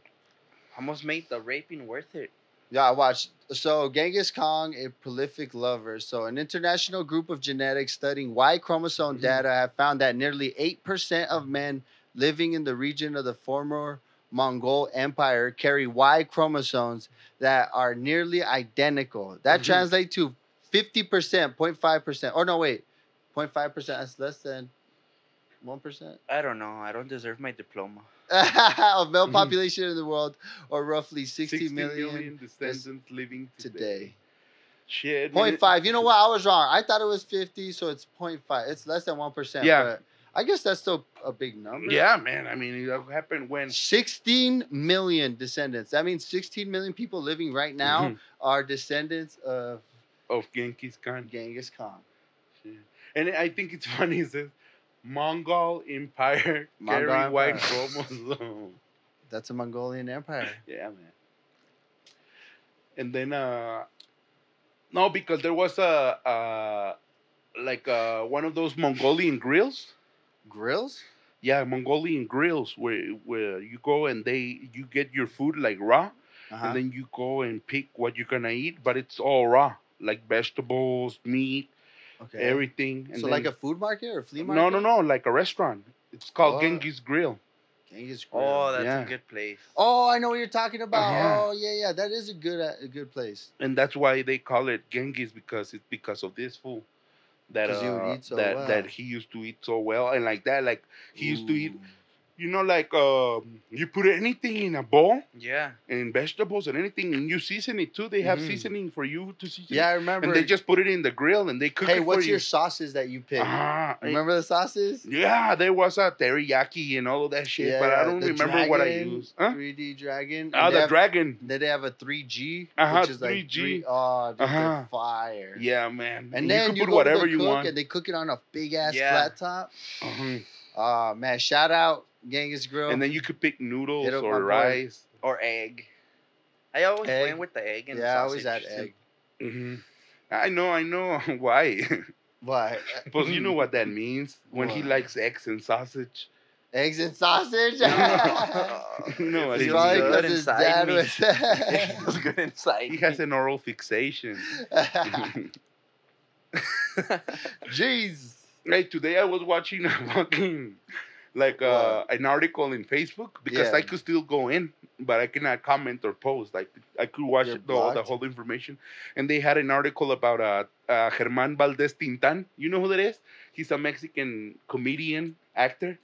Almost made the raping worth it. Yeah, I watched. So Genghis Khan, a prolific lover. So an international group of genetics studying Y chromosome Mhm. data have found that nearly eight percent of men living in the region of the former Mongol Empire carry Y chromosomes that are nearly identical. That Mhm. translates to fifty percent, 0.5 percent. Or no, wait, 0.5 percent. That's less than one percent. I don't know. I don't deserve my diploma. of male Mhm. population in the world, or roughly 60 60 million, million descendants living today. today. Shit. 0.5. You know what? I was wrong. I thought it was 50, so it's 0.5. It's less than 1%. Yeah. But I guess that's still a big number. Yeah, man. I mean, it happened when 16 million descendants. That means 16 million people living right now Mhm. are descendants of of Genghis Khan. Genghis Khan. And I think it's funny. It says Mongol Empire Mongol carry white chromosome. That's a Mongolian empire. yeah, man. And then, uh, no, because there was a, uh, like uh, one of those Mongolian grills. Grills? Yeah, Mongolian grills where where you go and they you get your food like raw, Uh-huh. and then you go and pick what you're gonna eat, but it's all raw, like vegetables, meat, okay. everything. And so, then, like a food market or a flea market? no, no, no, like a restaurant. It's called Oh. Genghis Grill. Genghis Grill. Oh, that's Yeah. a good place. Oh, I know what you're talking about. yeah. Oh, yeah, yeah. That is a good, uh, a good place. and that's why they call it Genghis because it's because of this fool that 'Cause he would uh, eat so that well. that he used to eat so well and like that like he used to eat Ooh. You know, like um, you put anything in a bowl Yeah. and vegetables and anything, and you season it too. They have Mhm. seasoning for you to season. Yeah, I remember. and they just put it in the grill and they cook it. hey, what's for your you. sauces that you pick? Ah, Remember the sauces? Yeah, there was a teriyaki and all of that shit, but I don't the remember what I dragon, used. Huh? 3D dragon. Ah, and the have, dragon. Then they have a 3G, Uh-huh, which is like 3G. Three, oh, dude, Uh-huh. fire. Yeah, man. And you then can you put go whatever to the you cook want. and they cook it on a big ass Yeah. flat top. Uh-huh. Oh man, shout out Genghis Grill. And then you could pick noodles Hit up my or boy. rice. Or egg. I always Egg. went with the egg and yeah, I always sausage. had egg. hmm I know, I know. Why? Why? Because you know what that means when he What? likes eggs and sausage. eggs and sausage. You know what It's it probably means. good because his inside dad me. was. it was good inside. He has an oral fixation. Jeez. Hey, today I was watching a fucking like uh, an article in Facebook because Yeah. I could still go in, but I cannot comment or post. Like I could watch You're the, the whole information, and they had an article about uh, uh, Germán Valdés Tintan. You know who that is? He's a Mexican comedian actor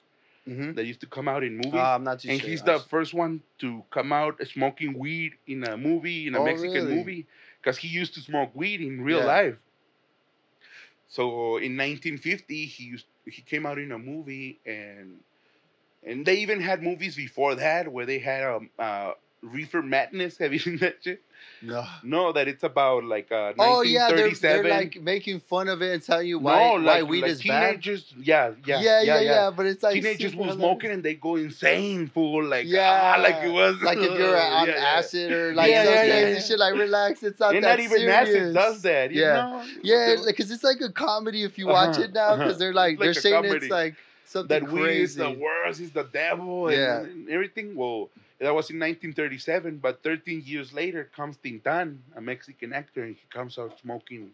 Mm-hmm. that used to come out in movies. I'm not too and sure. he's the first one to come out smoking weed in a movie in a Oh, Mexican really? movie because he used to smoke weed in real Yeah. life. So in 1950, he used he came out in a movie and and they even had movies before that where they had um uh Reefer Madness. Have you seen that shit? No. No, that it's about like uh Oh yeah, they're, they're like making fun of it and telling you why, no, why weed like is bad. teenagers. Yeah, yeah, yeah, yeah, yeah, But it's like Teenagers hilarious. smoking and they go insane, fool. Like Yeah, ah, like it was like if you're on Yeah, yeah. acid or like Yeah, yeah, crazy yeah. shit. Like relax, it's not and that not even serious. acid does that. You Yeah. know? Yeah, because it's like a comedy if you watch Uh-huh, it now. Because uh-huh. they're like, like they're saying comedy. it's like something that weed is the worst, is the devil, and, Yeah. and everything. Well, that was in 1937, but 13 years later comes Tin Tan, a Mexican actor, and he comes out smoking,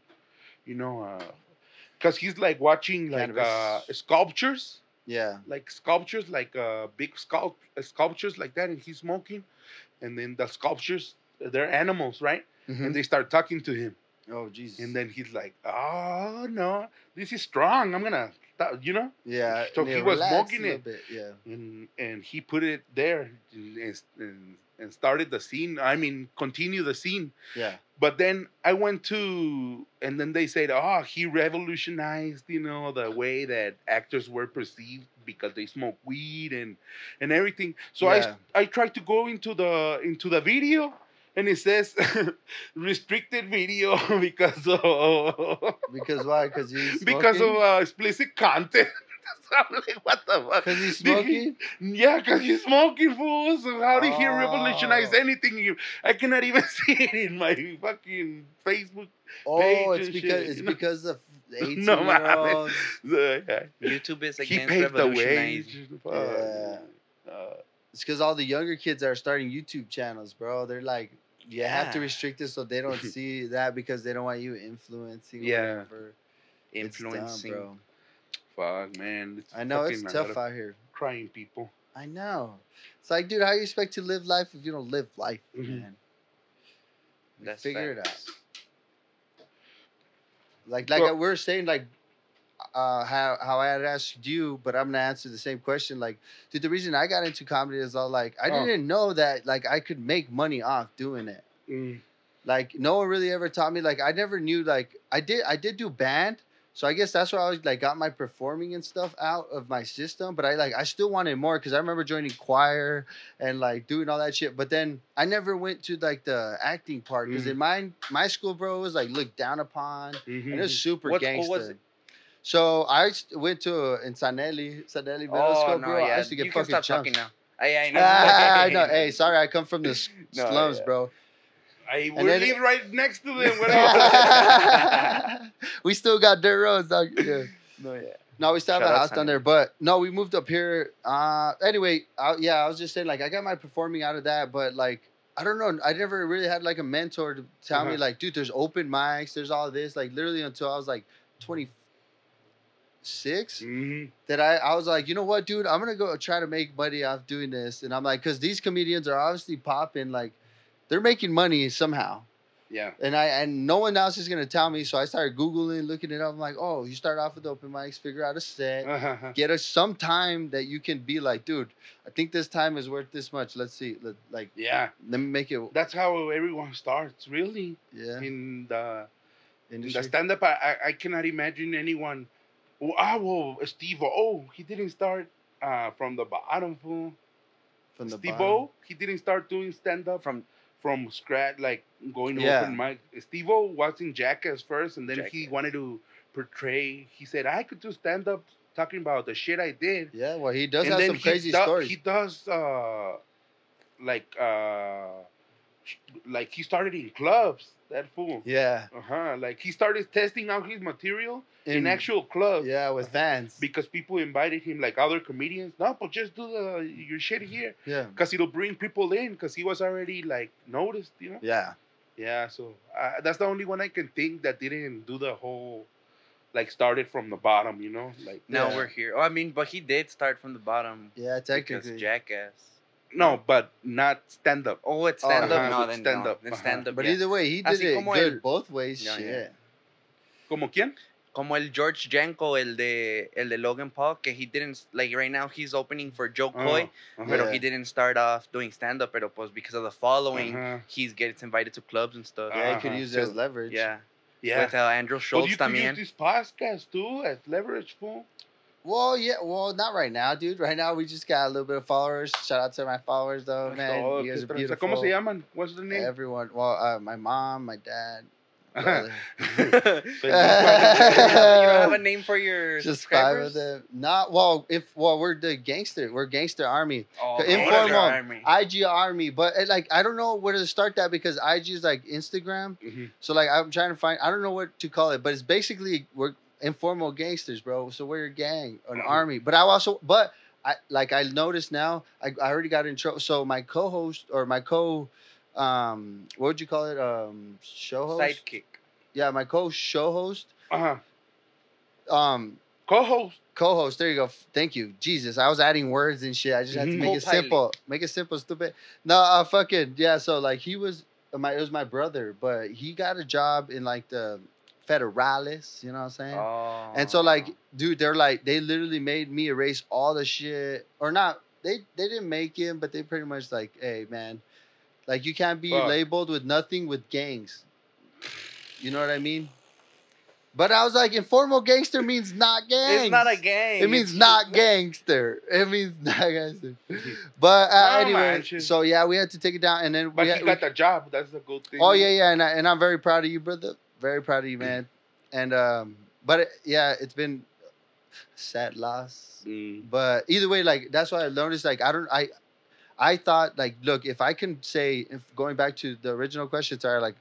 you know, because he's like watching like uh, sculptures, yeah, like sculptures, like uh, big sculpt uh, sculptures like that, and he's smoking, and then the sculptures, they're animals, right? Mhm. And they start talking to him. oh Jesus. And then he's like, "Oh no, this is strong. I'm gonna, th- you know." yeah, so he was smoking it. Bit, yeah. And and he put it there and, and, and started the scene. I mean, continue the scene. Yeah. But then I went to, and then they said, "Oh, he revolutionized, you know, the way that actors were perceived because they smoke weed and and everything." So Yeah. I I tried to go into the into the video, and it says restricted video because of Because why? Because he's because of uh, explicit content. so I'm like, what the fuck? because he's Did he- smoking. Yeah, because he's smoking, fool. So how did he revolutionize Oh. anything? You- I cannot even see it in my fucking Facebook. Oh, page it's and because shit, it's you know? because of eighteen No, year man. olds. The- yeah. YouTube is He against paved the way. Yeah. Uh, It's because all the younger kids are starting YouTube channels, bro. They're like, you have to restrict it so they don't see that because they don't want you influencing. Yeah. whatever. It's dumb, Influencing. bro. fuck, man. It's I know it's tough out here. Crying people. I know. It's like, dude, how you expect to live life if you don't live life, Mhm. man? Like, That's figure it out. Like, like Well- we're saying, like, uh, how how I had asked you, but I'm gonna answer the same question. Like, dude, the reason I got into comedy is all like, I Oh. didn't know that like I could make money off doing it. Mm. Like, no one really ever taught me. Like, I never knew. Like, I did I did do band. So I guess that's why I was like got my performing and stuff out of my system. But I like I still wanted more because I remember joining choir and like doing all that shit. But then I never went to like the acting part because Mhm. in my my school, bro, was like looked down upon Mhm. and it was super What school gangster. was it? So I went to in Sanelli, Sanelli Middle Oh School, no, bro. I used to get you can fucking stop chunks. talking now. I, I know. Ah, I know. Hey, sorry, I come from the No, slums, yeah. bro. I then- live right next to them. Whatever. we still got dirt roads, dog. Yeah. No, yeah. No, we still have Shout a house down there, but no, we moved up here. Uh, anyway, I, yeah, I was just saying, like, I got my performing out of that, but like, I don't know, I never really had like a mentor to tell me, Uh-huh. like, dude, there's open mics, there's all this, like, literally until I was like 26 Mhm. that I, I was like, you know what, dude, I'm gonna go try to make money off doing this, and I'm like, because these comedians are obviously popping, like, they're making money somehow. Yeah. And I and no one else is gonna tell me, so I started googling, looking it up. I'm like, oh, you start off with open mics, figure out a set, Uh-huh. get us some time that you can be like, dude, I think this time is worth this much. Let's see, let, like, Yeah. let me make it. That's how everyone starts, really. Yeah, In the in the stand up, I I cannot imagine anyone. Oh, ah, well, Steve Oh, he didn't start uh, from the bottom, fool. from the Steve bottom. O, he didn't start doing stand up From from scratch, like going to Yeah. open mic. Steve O was in Jackass first, and then he wanted to portray. He said, "I could do stand up, talking about the shit I did." Yeah, well, he does and have some crazy do- stories. He does uh, like uh, like he started in clubs. That fool. yeah, Uh huh. Like he started testing out his material in, In- actual clubs. yeah, with fans. Because people invited him, like other comedians. No, but just do the your shit here, Yeah, because it'll bring people in. Because he was already like noticed, you know. yeah, Yeah. So uh, that's the only one I can think that didn't do the whole, like started from the bottom, you know. Like now Yeah. we're here. Oh, I mean, but he did start from the bottom. yeah. Because Technically, Jackass. No, but not stand up. Oh, it's Oh, stand up. uh-huh, no, then stand up, Then uh-huh. stand up. but yeah. either way, he did Así it como good el- both ways. Yeah, Shit. yeah. Como quién? Como el George Janko, el de el de Logan Paul, que he didn't like right now he's opening for Jo Oh, Koy, uh-huh. pero Yeah. he didn't start off doing stand up, pero pues because of the following, Uh-huh. he's gets invited to clubs and stuff. Yeah, he could Uh-huh. use it as So, leverage. yeah. Yeah. With uh, Andrew Well, Schulz you could también. use this podcast too as leverage, fool. Well, yeah. Well, not right now, dude. Right now, we just got a little bit of followers. Shout out to my followers, though, That's man. You guys are beautiful. ¿Cómo se llaman? What's the name? Everyone. Well, uh, my mom, my dad. brother. you don't have a name for your just five subscribers? of them. Not well. If well, we're the gangster. We're gangster army. Oh, Informal. Army. IG army, but it, like I don't know where to start that because IG is like Instagram. Mhm. So like I'm trying to find. I don't know what to call it, but it's basically we're informal gangsters, bro. So we're a gang, an Mhm. army. But I also, but I like I noticed now. I, I already got in trouble. So my co-host or my co, um, what would you call it? Um, show host. Sidekick. Yeah, my co-show host. Uh-huh. Um, Co-host. co-host. There you go. Thank you, Jesus. I was adding words and shit. I just had to Mhm. make it simple. Make it simple, stupid. No, uh, fucking yeah. So like he was my it was my brother, but he got a job in like the federales. You know what I'm saying? Oh. And so like, dude, they're like they literally made me erase all the shit, or not. They they didn't make him, but they pretty much like, hey man, like you can't be Fuck. labeled with nothing with gangs. You know what I mean? But I was like, informal gangster means not gangs. it's not a gang. It means it's not gangster. It means not gangster. But uh, No, anyway, man, so yeah, we had to take it down, and then But we, had, got we the job. That's the good thing. oh yeah, yeah, and I, and I'm very proud of you, brother. Very proud of you, man. And um, but it, yeah, it's been sad loss. Mm. But either way, like that's why I learned. noticed. Like I don't, I, I thought like, look, if I can say, if going back to the original question, sorry, like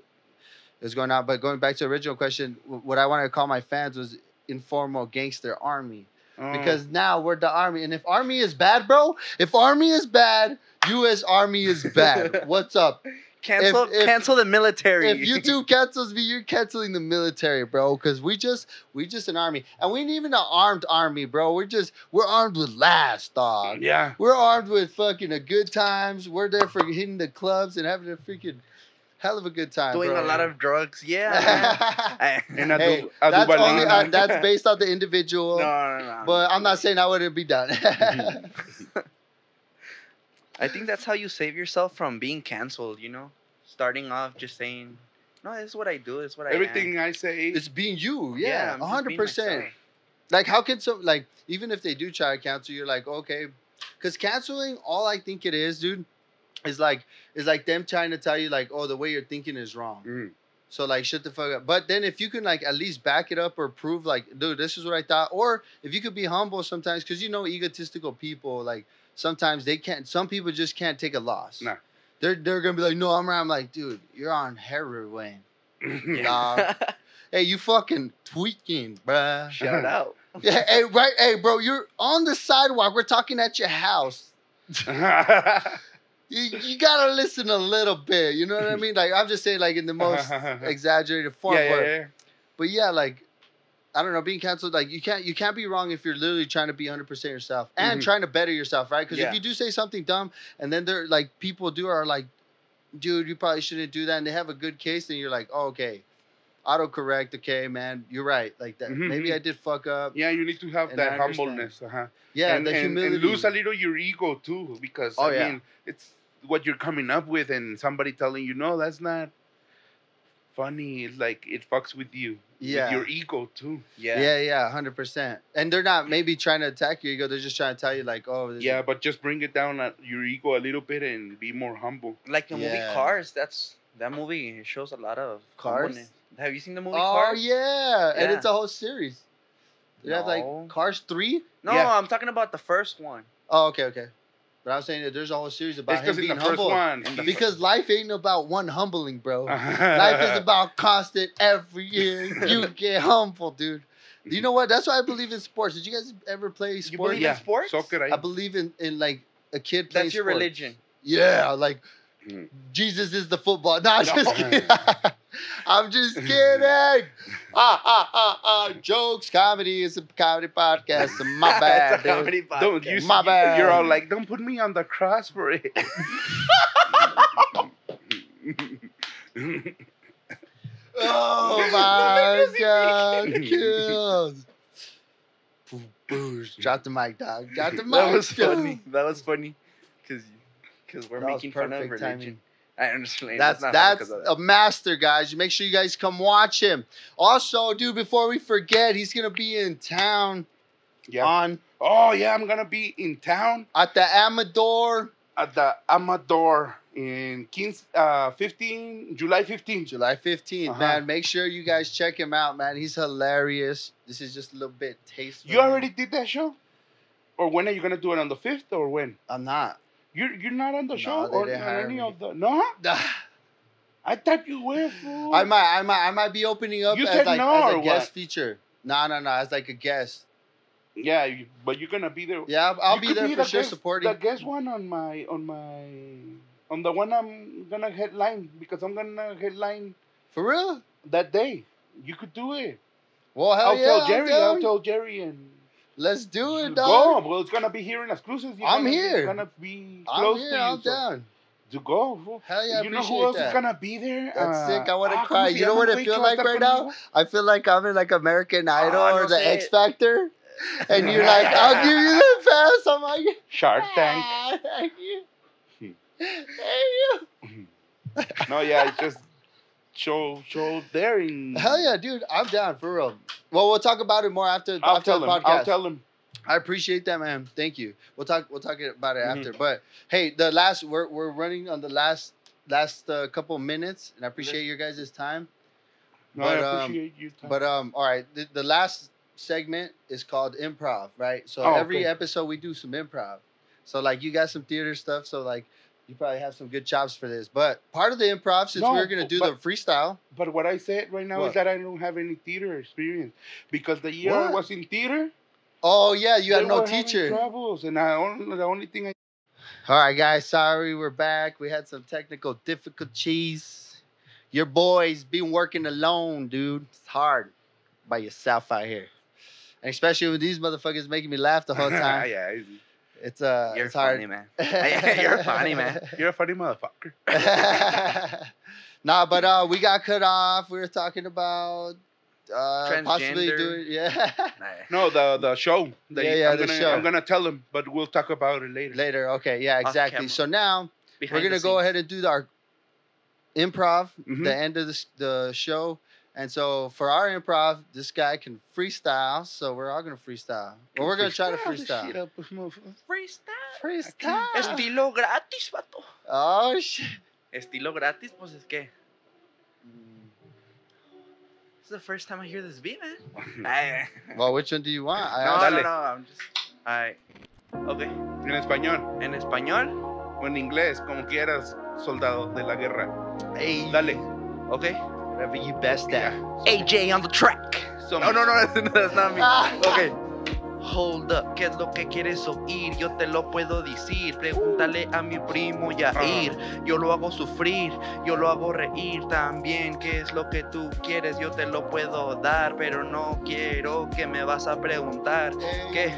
it's going out, but going back to the original question, what I wanted to call my fans was informal gangster army Oh. because now we're the army, and if army is bad, bro, if army is bad, U.S. Army is bad. What's up? Cancel, if- if- cancel the military. If YouTube cancels me, you're canceling the military, bro. Because we just we just an army, and we ain't even an armed army, bro. We're just we're armed with laughs, dog. yeah. We're armed with fucking a good times. We're there for hitting the clubs and having a freaking hell of a good time. doing bro. a lot of drugs, yeah. And a hey, du- a that's Duvalin. only uh, that's based on the individual. no, no, no. But I'm not saying I wouldn't be done. I think that's how you save yourself from being canceled. You know, starting off just saying, "No, this is what I do. This is what I am." Everything I say. it's being you, yeah, I'm hundred being percent. Like, how can some like even if they do try to cancel, you're like, okay, because canceling, all I think it is, dude, is like is like them trying to tell you like, oh, the way you're thinking is wrong. Mm. So like, shut the fuck up. But then if you can like at least back it up or prove like, dude, this is what I thought, or if you could be humble sometimes, because you know egotistical people like sometimes they can't. Some people just can't take a loss. Nah. They're they're gonna be like, no, I'm right. I'm like, dude, you're on heroin. Nah. Hey, you fucking tweaking, bruh. Shout out. Yeah, hey, right, hey, bro, you're on the sidewalk. We're talking at your house. You, you gotta listen a little bit. You know what I mean? Like I'm just saying, like in the most exaggerated form. yeah, yeah, yeah. but yeah, like I don't know, being canceled. Like you can't you can't be wrong if you're literally trying to be 100 percent yourself and Mhm. trying to better yourself, right? Because Yeah. if you do say something dumb and then they're like people do are like dude, you probably shouldn't do that, and they have a good case, and you're like, oh, okay, autocorrect, okay, man, you're right, like that. Mhm, Maybe mhm. I did fuck up. Yeah, you need to have that humbleness. Uh-huh. Yeah, and, the and, humility. and lose a little your ego too, because Oh, I yeah. mean, it's what you're coming up with, and somebody telling you, no, that's not funny. It's like it fucks with you, Yeah. with your ego too. Yeah. Yeah, yeah, hundred percent. And they're not maybe trying to attack your ego. They're just trying to tell you like, oh, this is- Yeah, but just bring it down at your ego a little bit and be more humble. Like the Yeah. movie Cars. That's that movie shows a lot of Cars? humbleness. Have you seen the movie Oh Cars? yeah. and it's a whole series. They have No. like Cars three. No, Yeah. I'm talking about the first one. Oh, okay, okay. But I'm saying that there's a whole series about It's him because being the first humble. one, In the he- Because life ain't about one humbling, bro. life is about constant. Every year you get humble, dude. You know what? That's why I believe in sports. Did you guys ever play sports? You believe in yeah, sports? Soccer, I, I believe in, in like a kid playing That's your sports. religion. Yeah, like Mm. Jesus is the football. No, I'm No. just kidding. I'm just kidding. ah, ah, ah, ah. Jokes, comedy. is a comedy podcast. My bad, It's a dude. comedy don't you? My bad. You're all like, don't put me on the cross for it. Oh my god, kills. Boo, boo. Drop the mic, dog. Drop the mic. That was funny. That was funny. Cause, cause we're That making fun of religion. timing. I understand. That's of that. a master, guys. You make sure you guys come watch him. Also, dude, before we forget, he's gonna be in town yeah. on Oh yeah, I'm gonna be in town at the Amador, at the Amador in 15, uh, 15 July 15. July 15th. Uh-huh. Man, make sure you guys check him out, man. He's hilarious. This is just a little bit taste. You already did that show? Or when are you gonna do it on the fifth or when? I'm not. You're you're not on the No, show or any me. of the no? I thought you were. Fool. I might, I might, I might be opening up You as said like no, as a guest what? feature. No, no, no, as like a guest. Yeah, you, but you're gonna be there. Yeah, I'll, I'll be there be for the sure guest- supporting. The guest one on my on my on the one I'm gonna headline because I'm gonna headline For real? that day. You could do it. Well, hell I'll yeah, tell Jerry. I'll tell Jerry and Let's do it, go. dog. Well, it's gonna be here in Exclusives. You're I'm gonna here. gonna be I'm here. to you. I'm so- down. To go. Hell yeah, you know who else that. is gonna be there? That's Uh, sick. I want to ah, cry. You know what it güey feels que va a like right now? I feel like I'm in like American Idol Oh, or no the sé. X Factor, and you're like, "I'll give you the pass." I'm like, Shark Tank. "Ah, thank you, Hmm. thank you." No, yeah, it's just show show there in. Hell yeah, dude! I'm down for real. Well, we'll talk about it more after I'll after tell the him. podcast. I'll tell him. I appreciate that, man. Thank you. We'll talk. We'll talk about it Mhm. after. But hey, the last we're we're running on the last last uh, couple minutes, and I appreciate your guys' time. No, But, I um, appreciate you. time. But um, all right, the, the last segment is called improv, right? So Oh, every okay. episode we do some improv. So like you got some theater stuff, so like you probably have some good chops for this. But part of the improv, since No, we're gonna do the freestyle, But what I said right now What? is that I don't have any theater experience because the year I was in theater, oh yeah, you had no teacher. Troubles, and I only, the only thing I All right, guys. Sorry, we're back. We had some technical difficulties. Your boy's been working alone, dude. It's hard by yourself out here, and especially with these motherfuckers making me laugh the whole time. yeah, it's- It's uh, You're it's hard. funny, man. You're funny, man. you're a funny motherfucker. nah, but uh, we got cut off. We were talking about uh, possibly Transgender. doing yeah. No, the the show. The, Yeah, yeah, I'm the gonna, show. I'm gonna tell him, but we'll talk about it later. Later, okay, yeah, exactly. So now Behind we're gonna go ahead and do our improv, Mhm. the end of the, the show. And so for our improv, this guy can freestyle. So we're all gonna freestyle. Well, we're gonna try to Freestyle this freestyle. shit up, pues, motherfucker. Freestyle. Freestyle. Estilo gratis, vato. Oh shit. Estilo gratis, pues es que. Mm. This is the first time I hear this beat, man. Ay, Well, which one do you want? I no, asked- no, no, I'm just. Alright. Okay. En español En español. o en inglés, como quieras, soldado de la guerra. Hey, Dale. Okay. Whatever you best at. AJ on the track. So No, no, no, that's, that's not me. Ah. Ok. Hold up, ¿qué es lo que quieres oír? Yo te lo puedo decir. Pregúntale a mi primo Yair. Yo lo hago sufrir, yo lo hago reír también. ¿Qué es lo que tú quieres? Yo te lo puedo dar, pero no quiero que me vas a preguntar. ¿Qué?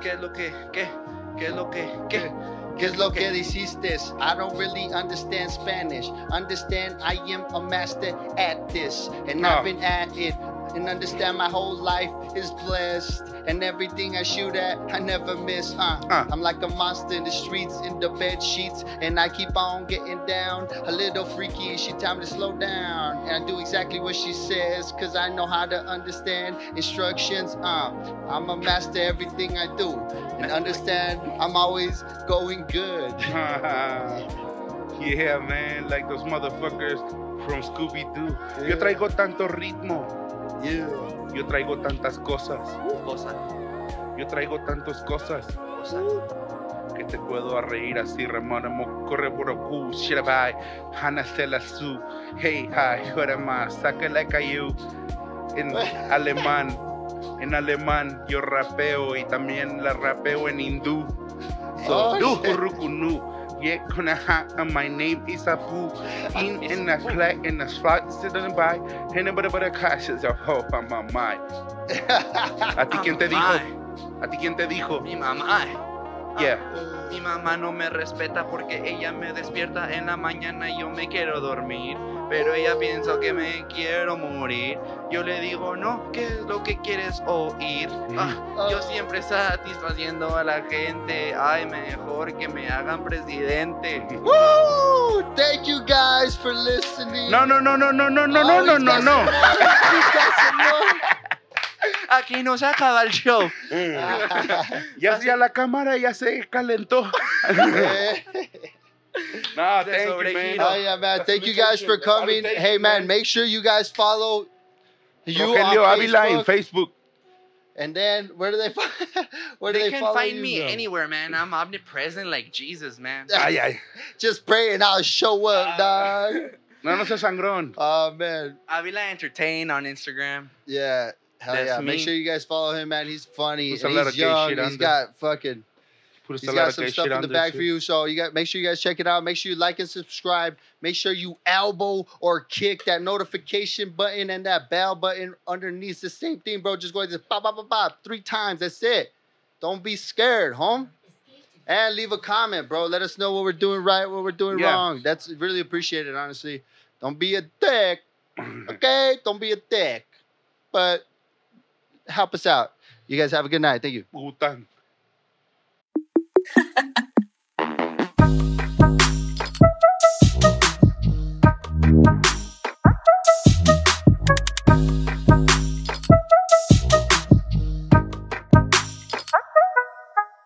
¿Qué es lo que? ¿Qué? ¿Qué es lo que? ¿Qué? ¿Qué es lo que dijiste? I don't really understand Spanish. Understand I am a master at this. And No. I've been at it. And understand my whole life is blessed. And everything I shoot at, I never miss. Uh, Uh. I'm like a monster in the streets, in the bed sheets. And I keep on getting down. A little freaky, she tell me to slow down. And I do exactly what she says. Cause I know how to understand instructions. Uh, I'm a master everything I do. And understand I'm always going good. yeah, man, like those motherfuckers from Scooby Doo. Yo traigo tanto ritmo, Yeah. yo traigo tantas cosas, Cosa, yo traigo tantas cosas. Cosa. que te puedo reír así, Ramona, mo corre por oku, shirabai, hana su, hey, hi, jorama, saca la cayú, en alemán, en alemán yo rapeo y también la rapeo en hindú. So, Oh, urukunu. Gonna ha, and my name is Abu. In in the clay in the slot sitting by. Anybody but a cash is a hope on my mind. ¿A ti quién te dijo? ¿A ti quién te dijo? Mi mamá. Yeah. Mi mamá no me respeta porque ella me despierta en la mañana y yo me quiero dormir. Pero ella piensa que me quiero morir. Yo le digo, no, ¿qué es lo que quieres oír? Ah, yo siempre satisfaciendo a la gente. Ay, mejor que me hagan presidente. Woo! Thank you guys for listening. No, no, no, no, no, no, no, Oh, no, no, no, no. Aquí no se acaba el show. Mm. Ya, ya la cámara ya se calentó. no, thank you, man. oh yeah, man. Thank you guys for coming. Hey, man, make sure you guys follow you on Rogelio Avila en Facebook. Facebook. And then where do they find? Where do They they, can follow find you, me though? anywhere, man. I'm omnipresent like Jesus, man. Ay, ay. Just pray and I'll show up, uh, dog. No, no seas sangrón. Oh man, Avila Entertain on Instagram. yeah. Hell That's yeah. Make sure you guys follow him, man. He's funny. Puts and he's young. shit He's got fucking He's got some stuff in the bag shit. for you. So you got make sure you guys check it out. Make sure you like and subscribe. Make sure you elbow or kick that notification button and that bell button underneath. The same thing, bro. Just go and pop, pop, pop, pop three times. That's it. Don't be scared, home. And leave a comment, bro. Let us know what we're doing right, what we're doing Yeah. wrong. That's really appreciated, honestly. Don't be a dick, okay? Don't be a dick, but help us out. You guys have a good night. Thank you.